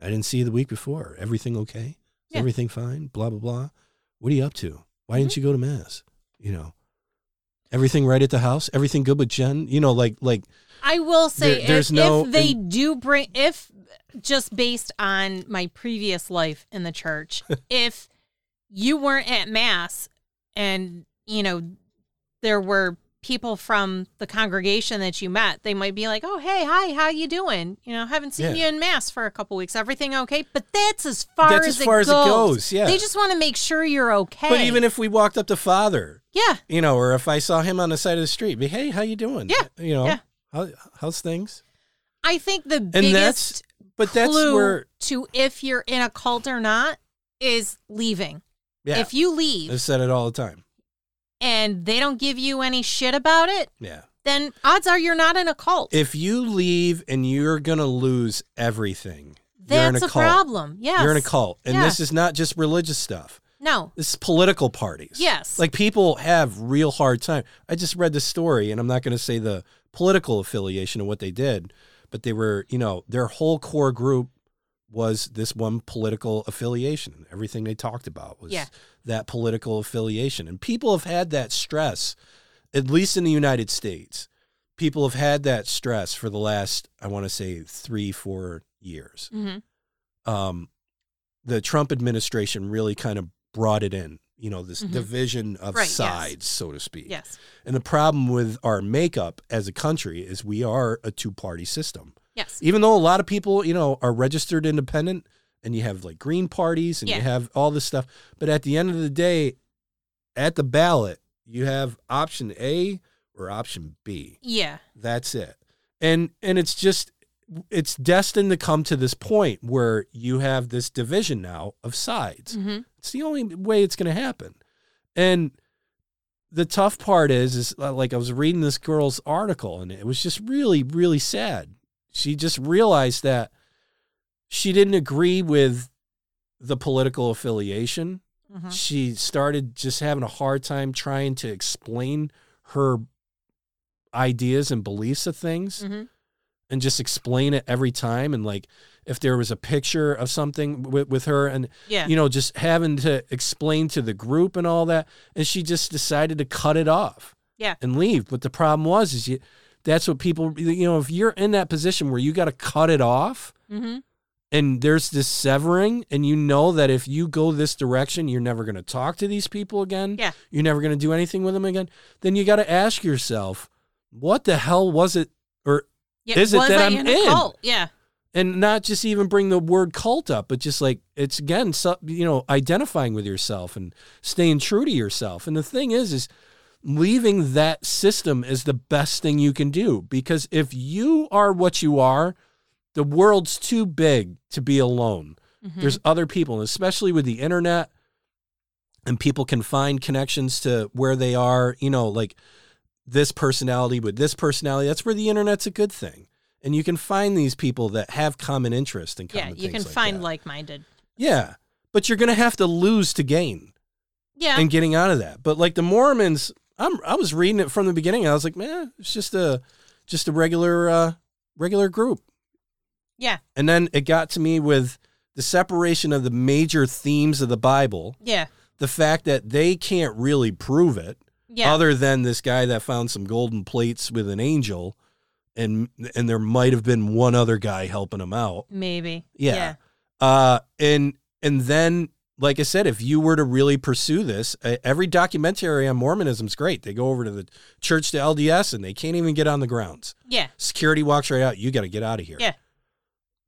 I didn't see you the week before. Everything okay? Yeah. everything fine? Blah blah blah. What are you up to? Why didn't Mm-hmm. you go to mass? You know, everything right at the house. Everything good with Jen. You know, like like I will say There- there's no- if they do bring if just based on my previous life in the church, if you weren't at mass and you know there were people from the congregation that you met, they might be like, "Oh, hey, hi, how you doing? You know, haven't seen Yeah. you in mass for a couple weeks. Everything okay?" But that's as far That's as as far it as it goes. goes, yeah. They just want to make sure you're okay. But even if we walked up to Father, Yeah. You know, or if I saw him on the side of the street, be hey, how you doing? Yeah, You know, yeah. how how's things? I think the And biggest that's but that's where to if you're in a cult or not is leaving. yeah. If you leave I've said it all the time. And they don't give you any shit about it, Yeah. then odds are you're not in a cult. If you leave and you're gonna lose everything, you're in That's a, a, cult. problem. Yes. You're in a cult, and Yeah. this is not just religious stuff. No. This is political parties. Yes. Like people have real hard time. I just read the story, and I'm not going to say the political affiliation of what they did, but they were, you know, their whole core group was this one political affiliation. Everything they talked about was Yeah. that political affiliation. And people have had that stress, at least in the United States. People have had that stress for the last, I want to say, three, four years. hmm Um, the Trump administration really kind of brought it in, you know, this Mhm. division of Right, yes. sides, so to speak. Yes. And the problem with our makeup as a country is we are a two party system. Yes. Even though a lot of people, you know, are registered independent and you have like green parties and Yeah. you have all this stuff. But at the end of the day, at the ballot, you have option A or option B. Yeah. That's it. And and it's just it's destined to come to this point where you have this division now of sides. hmm It's the only way it's going to happen. And the tough part is, is uh, like I was reading this girl's article and it was just really, really sad. She just realized that she didn't agree with the political affiliation. hmm She started just having a hard time trying to explain her ideas and beliefs of things hmm and just explain it every time. And like, if there was a picture of something with, with her and Yeah. you know, just having to explain to the group and all that. And she just decided to cut it off. Yeah. And leave. But the problem was is you that's what people you know, if you're in that position where you gotta cut it off hmm and there's this severing and you know that if you go this direction, you're never gonna talk to these people again. Yeah. You're never gonna do anything with them again, then you gotta ask yourself, what the hell was it or Yeah. Is it that I I'm in in? cult? Yeah. and not just even bring the word cult up, but just like it's again, so, you know, identifying with yourself and staying true to yourself. And the thing is, is leaving that system is the best thing you can do because if you are what you are, the world's too big to be alone. Mhm. There's other people, and especially with the internet, and people can find connections to where they are, you know, like this personality with this personality. That's where the internet's a good thing. And you can find these people that have common interest and yeah. common You can like find like minded. Yeah. But you're gonna have to lose to gain Yeah. and getting out of that. But like the Mormons, I'm I was reading it from the beginning. I was like, man, it's just a just a regular uh regular group. yeah. And then it got to me with the separation of the major themes of the Bible, Yeah. the fact that they can't really prove it, Yeah. other than this guy that found some golden plates with an angel, and and there might have been one other guy helping him out. Maybe. Yeah. Yeah. Uh, and and then, like I said, if you were to really pursue this, every documentary on Mormonism is great. They go over to the church to LDS and they can't even get on the grounds. Yeah. Security walks right out. You got to get out of here. Yeah.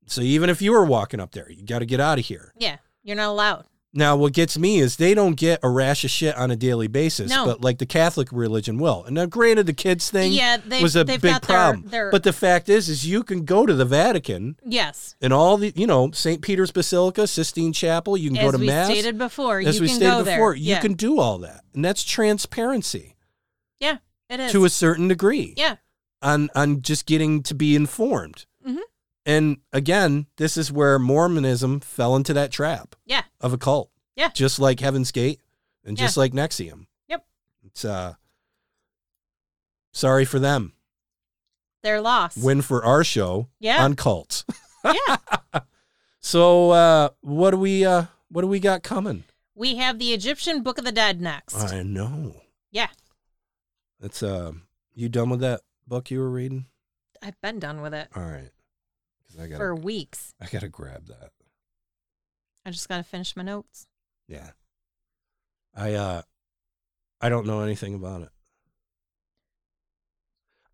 So even if you were walking up there, you got to get out of here. Yeah. You're not allowed. Now, what gets me is they don't get a rash of shit on a daily basis, No. but like the Catholic religion will. And now, granted, the kids thing yeah. Was a big got their- problem. Their, But the fact is, is you can go to the Vatican yes. and all the, you know, St. Peter's Basilica, Sistine Chapel. You can As go to Mass. We mass. stated before, As you we can stated before, you can do all that, and that's transparency Yeah. It is. to a certain degree. yeah. on on just getting to be informed. And again, this is where Mormonism fell into that trap Yeah. of a cult. Yeah. Just like Heaven's Gate and just like NXIVM. Yep. It's uh sorry for them. Their loss. Win for our show yeah. on cults. yeah. So uh what do we uh what do we got coming? We have the Egyptian Book of the Dead next. I know. Yeah. That's uh you done with that book you were reading? I've been done with it All right. I got for weeks. I got to grab that. I just got to finish my notes. Yeah. I uh I don't know anything about it.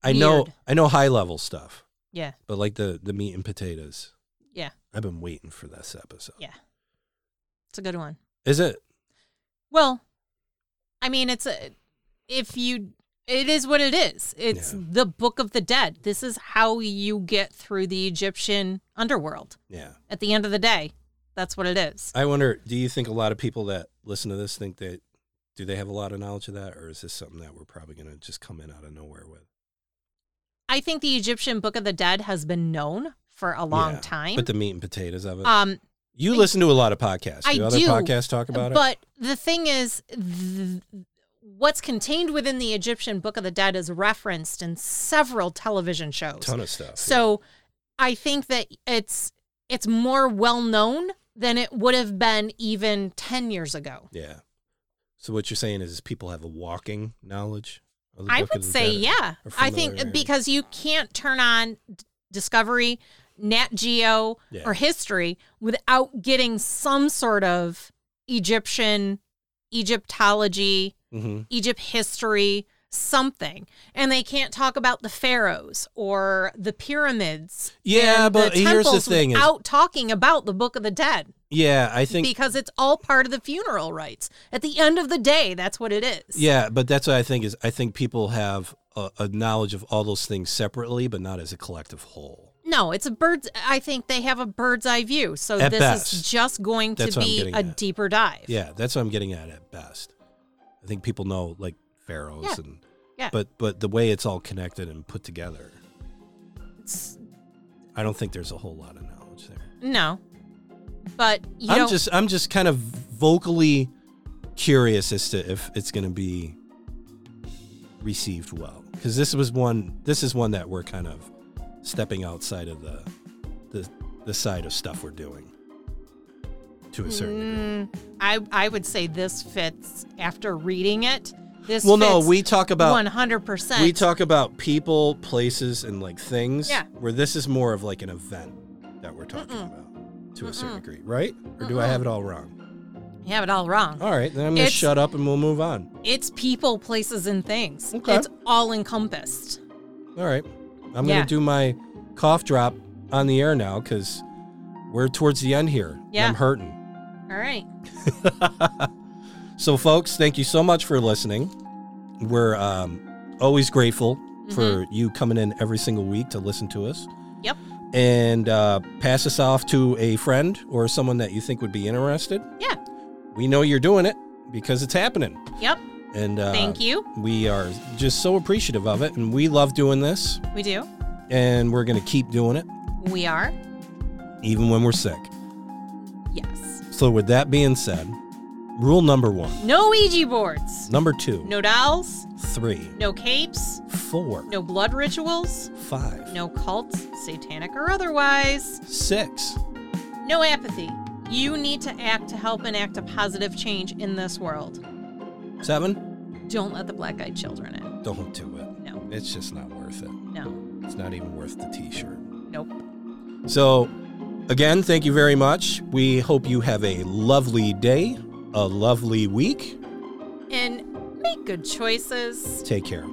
I know I know high level stuff, Yeah. but like the the meat and potatoes. Yeah. I've been waiting for this episode. Yeah. It's a good one. Is it? Well, I mean, it's a if you it is what it is. It's Yeah. the book of the dead. This is how you get through the Egyptian underworld. Yeah. At the end of the day, that's what it is. I wonder, do you think a lot of people that listen to this think that do they have a lot of knowledge of that or is this something that we're probably going to just come in out of nowhere with? I think the Egyptian book of the dead has been known for a long Yeah, time. But the meat and potatoes of it. um you listen to a lot of podcasts. I do other do, podcasts talk about it? But the thing is, th- what's contained within the Egyptian Book of the Dead is referenced in several television shows. ton of stuff. So I think that it's it's more well known than it would have been even ten years ago. yeah. So what you're saying is people have a walking knowledge of the I would say, yeah. I think because you can't turn on Discovery, Nat Geo, Yeah. or History without getting some sort of Egyptian, Egyptology, Mhm. Egypt history, something. And they can't talk about the pharaohs or the pyramids. Yeah, but the here's the thing is- without talking about the Book of the Dead Yeah, I think because it's all part of the funeral rites. At the end of the day, that's what it is. Yeah, but that's what I think is I think people have a, a knowledge of all those things separately, but not as a collective whole. No, it's a bird's. I think they have a bird's eye view. So At this best. is just going to That's be a at. deeper dive. Yeah, that's what I'm getting at at best. I think people know like pharaohs Yeah. and Yeah. but but the way it's all connected and put together, It's- I don't think there's a whole lot of knowledge there. no, but you I'm don't. just I'm just kind of vocally curious as to if it's going to be received well because this was one this is one that we're kind of stepping outside of the the the side of stuff we're doing to a certain degree. Mm, I I would say this fits after reading it. This Well, no, we talk about one hundred percent. we talk about people, places, and like things. Yeah. Where this is more of like an event that we're talking about to a certain degree, right? Or do I have it all wrong? You have it all wrong. All right, then I'm gonna It's- shut up and we'll move on. It's people, places, and things. Okay. It's all encompassed. All right. I'm Yeah. going to do my cough drop on the air now because we're towards the end here. Yeah. I'm hurting. All right. so, folks, thank you so much for listening. We're um, always grateful for you coming in every single week to listen to us. Mm-hmm. Yep. And uh, pass us off to a friend or someone that you think would be interested. Yeah. We know you're doing it because it's happening. Yep. And uh, Thank you. We are just so appreciative of it. And we love doing this. We do. And we're going to keep doing it. We are. even when we're sick. Yes. So, with that being said, rule number one, No Ouija boards. number two, No dolls. three, No capes. four, No blood rituals. five, No cults, satanic or otherwise. six. No apathy. You need to act to help enact a positive change in this world. seven. Don't let the black eyed children in. Don't do it. No, It's just not worth it. no, It's not even worth the t shirt. nope. So, again, thank you very much. We hope you have a lovely day, a lovely week. And make good choices. Take care.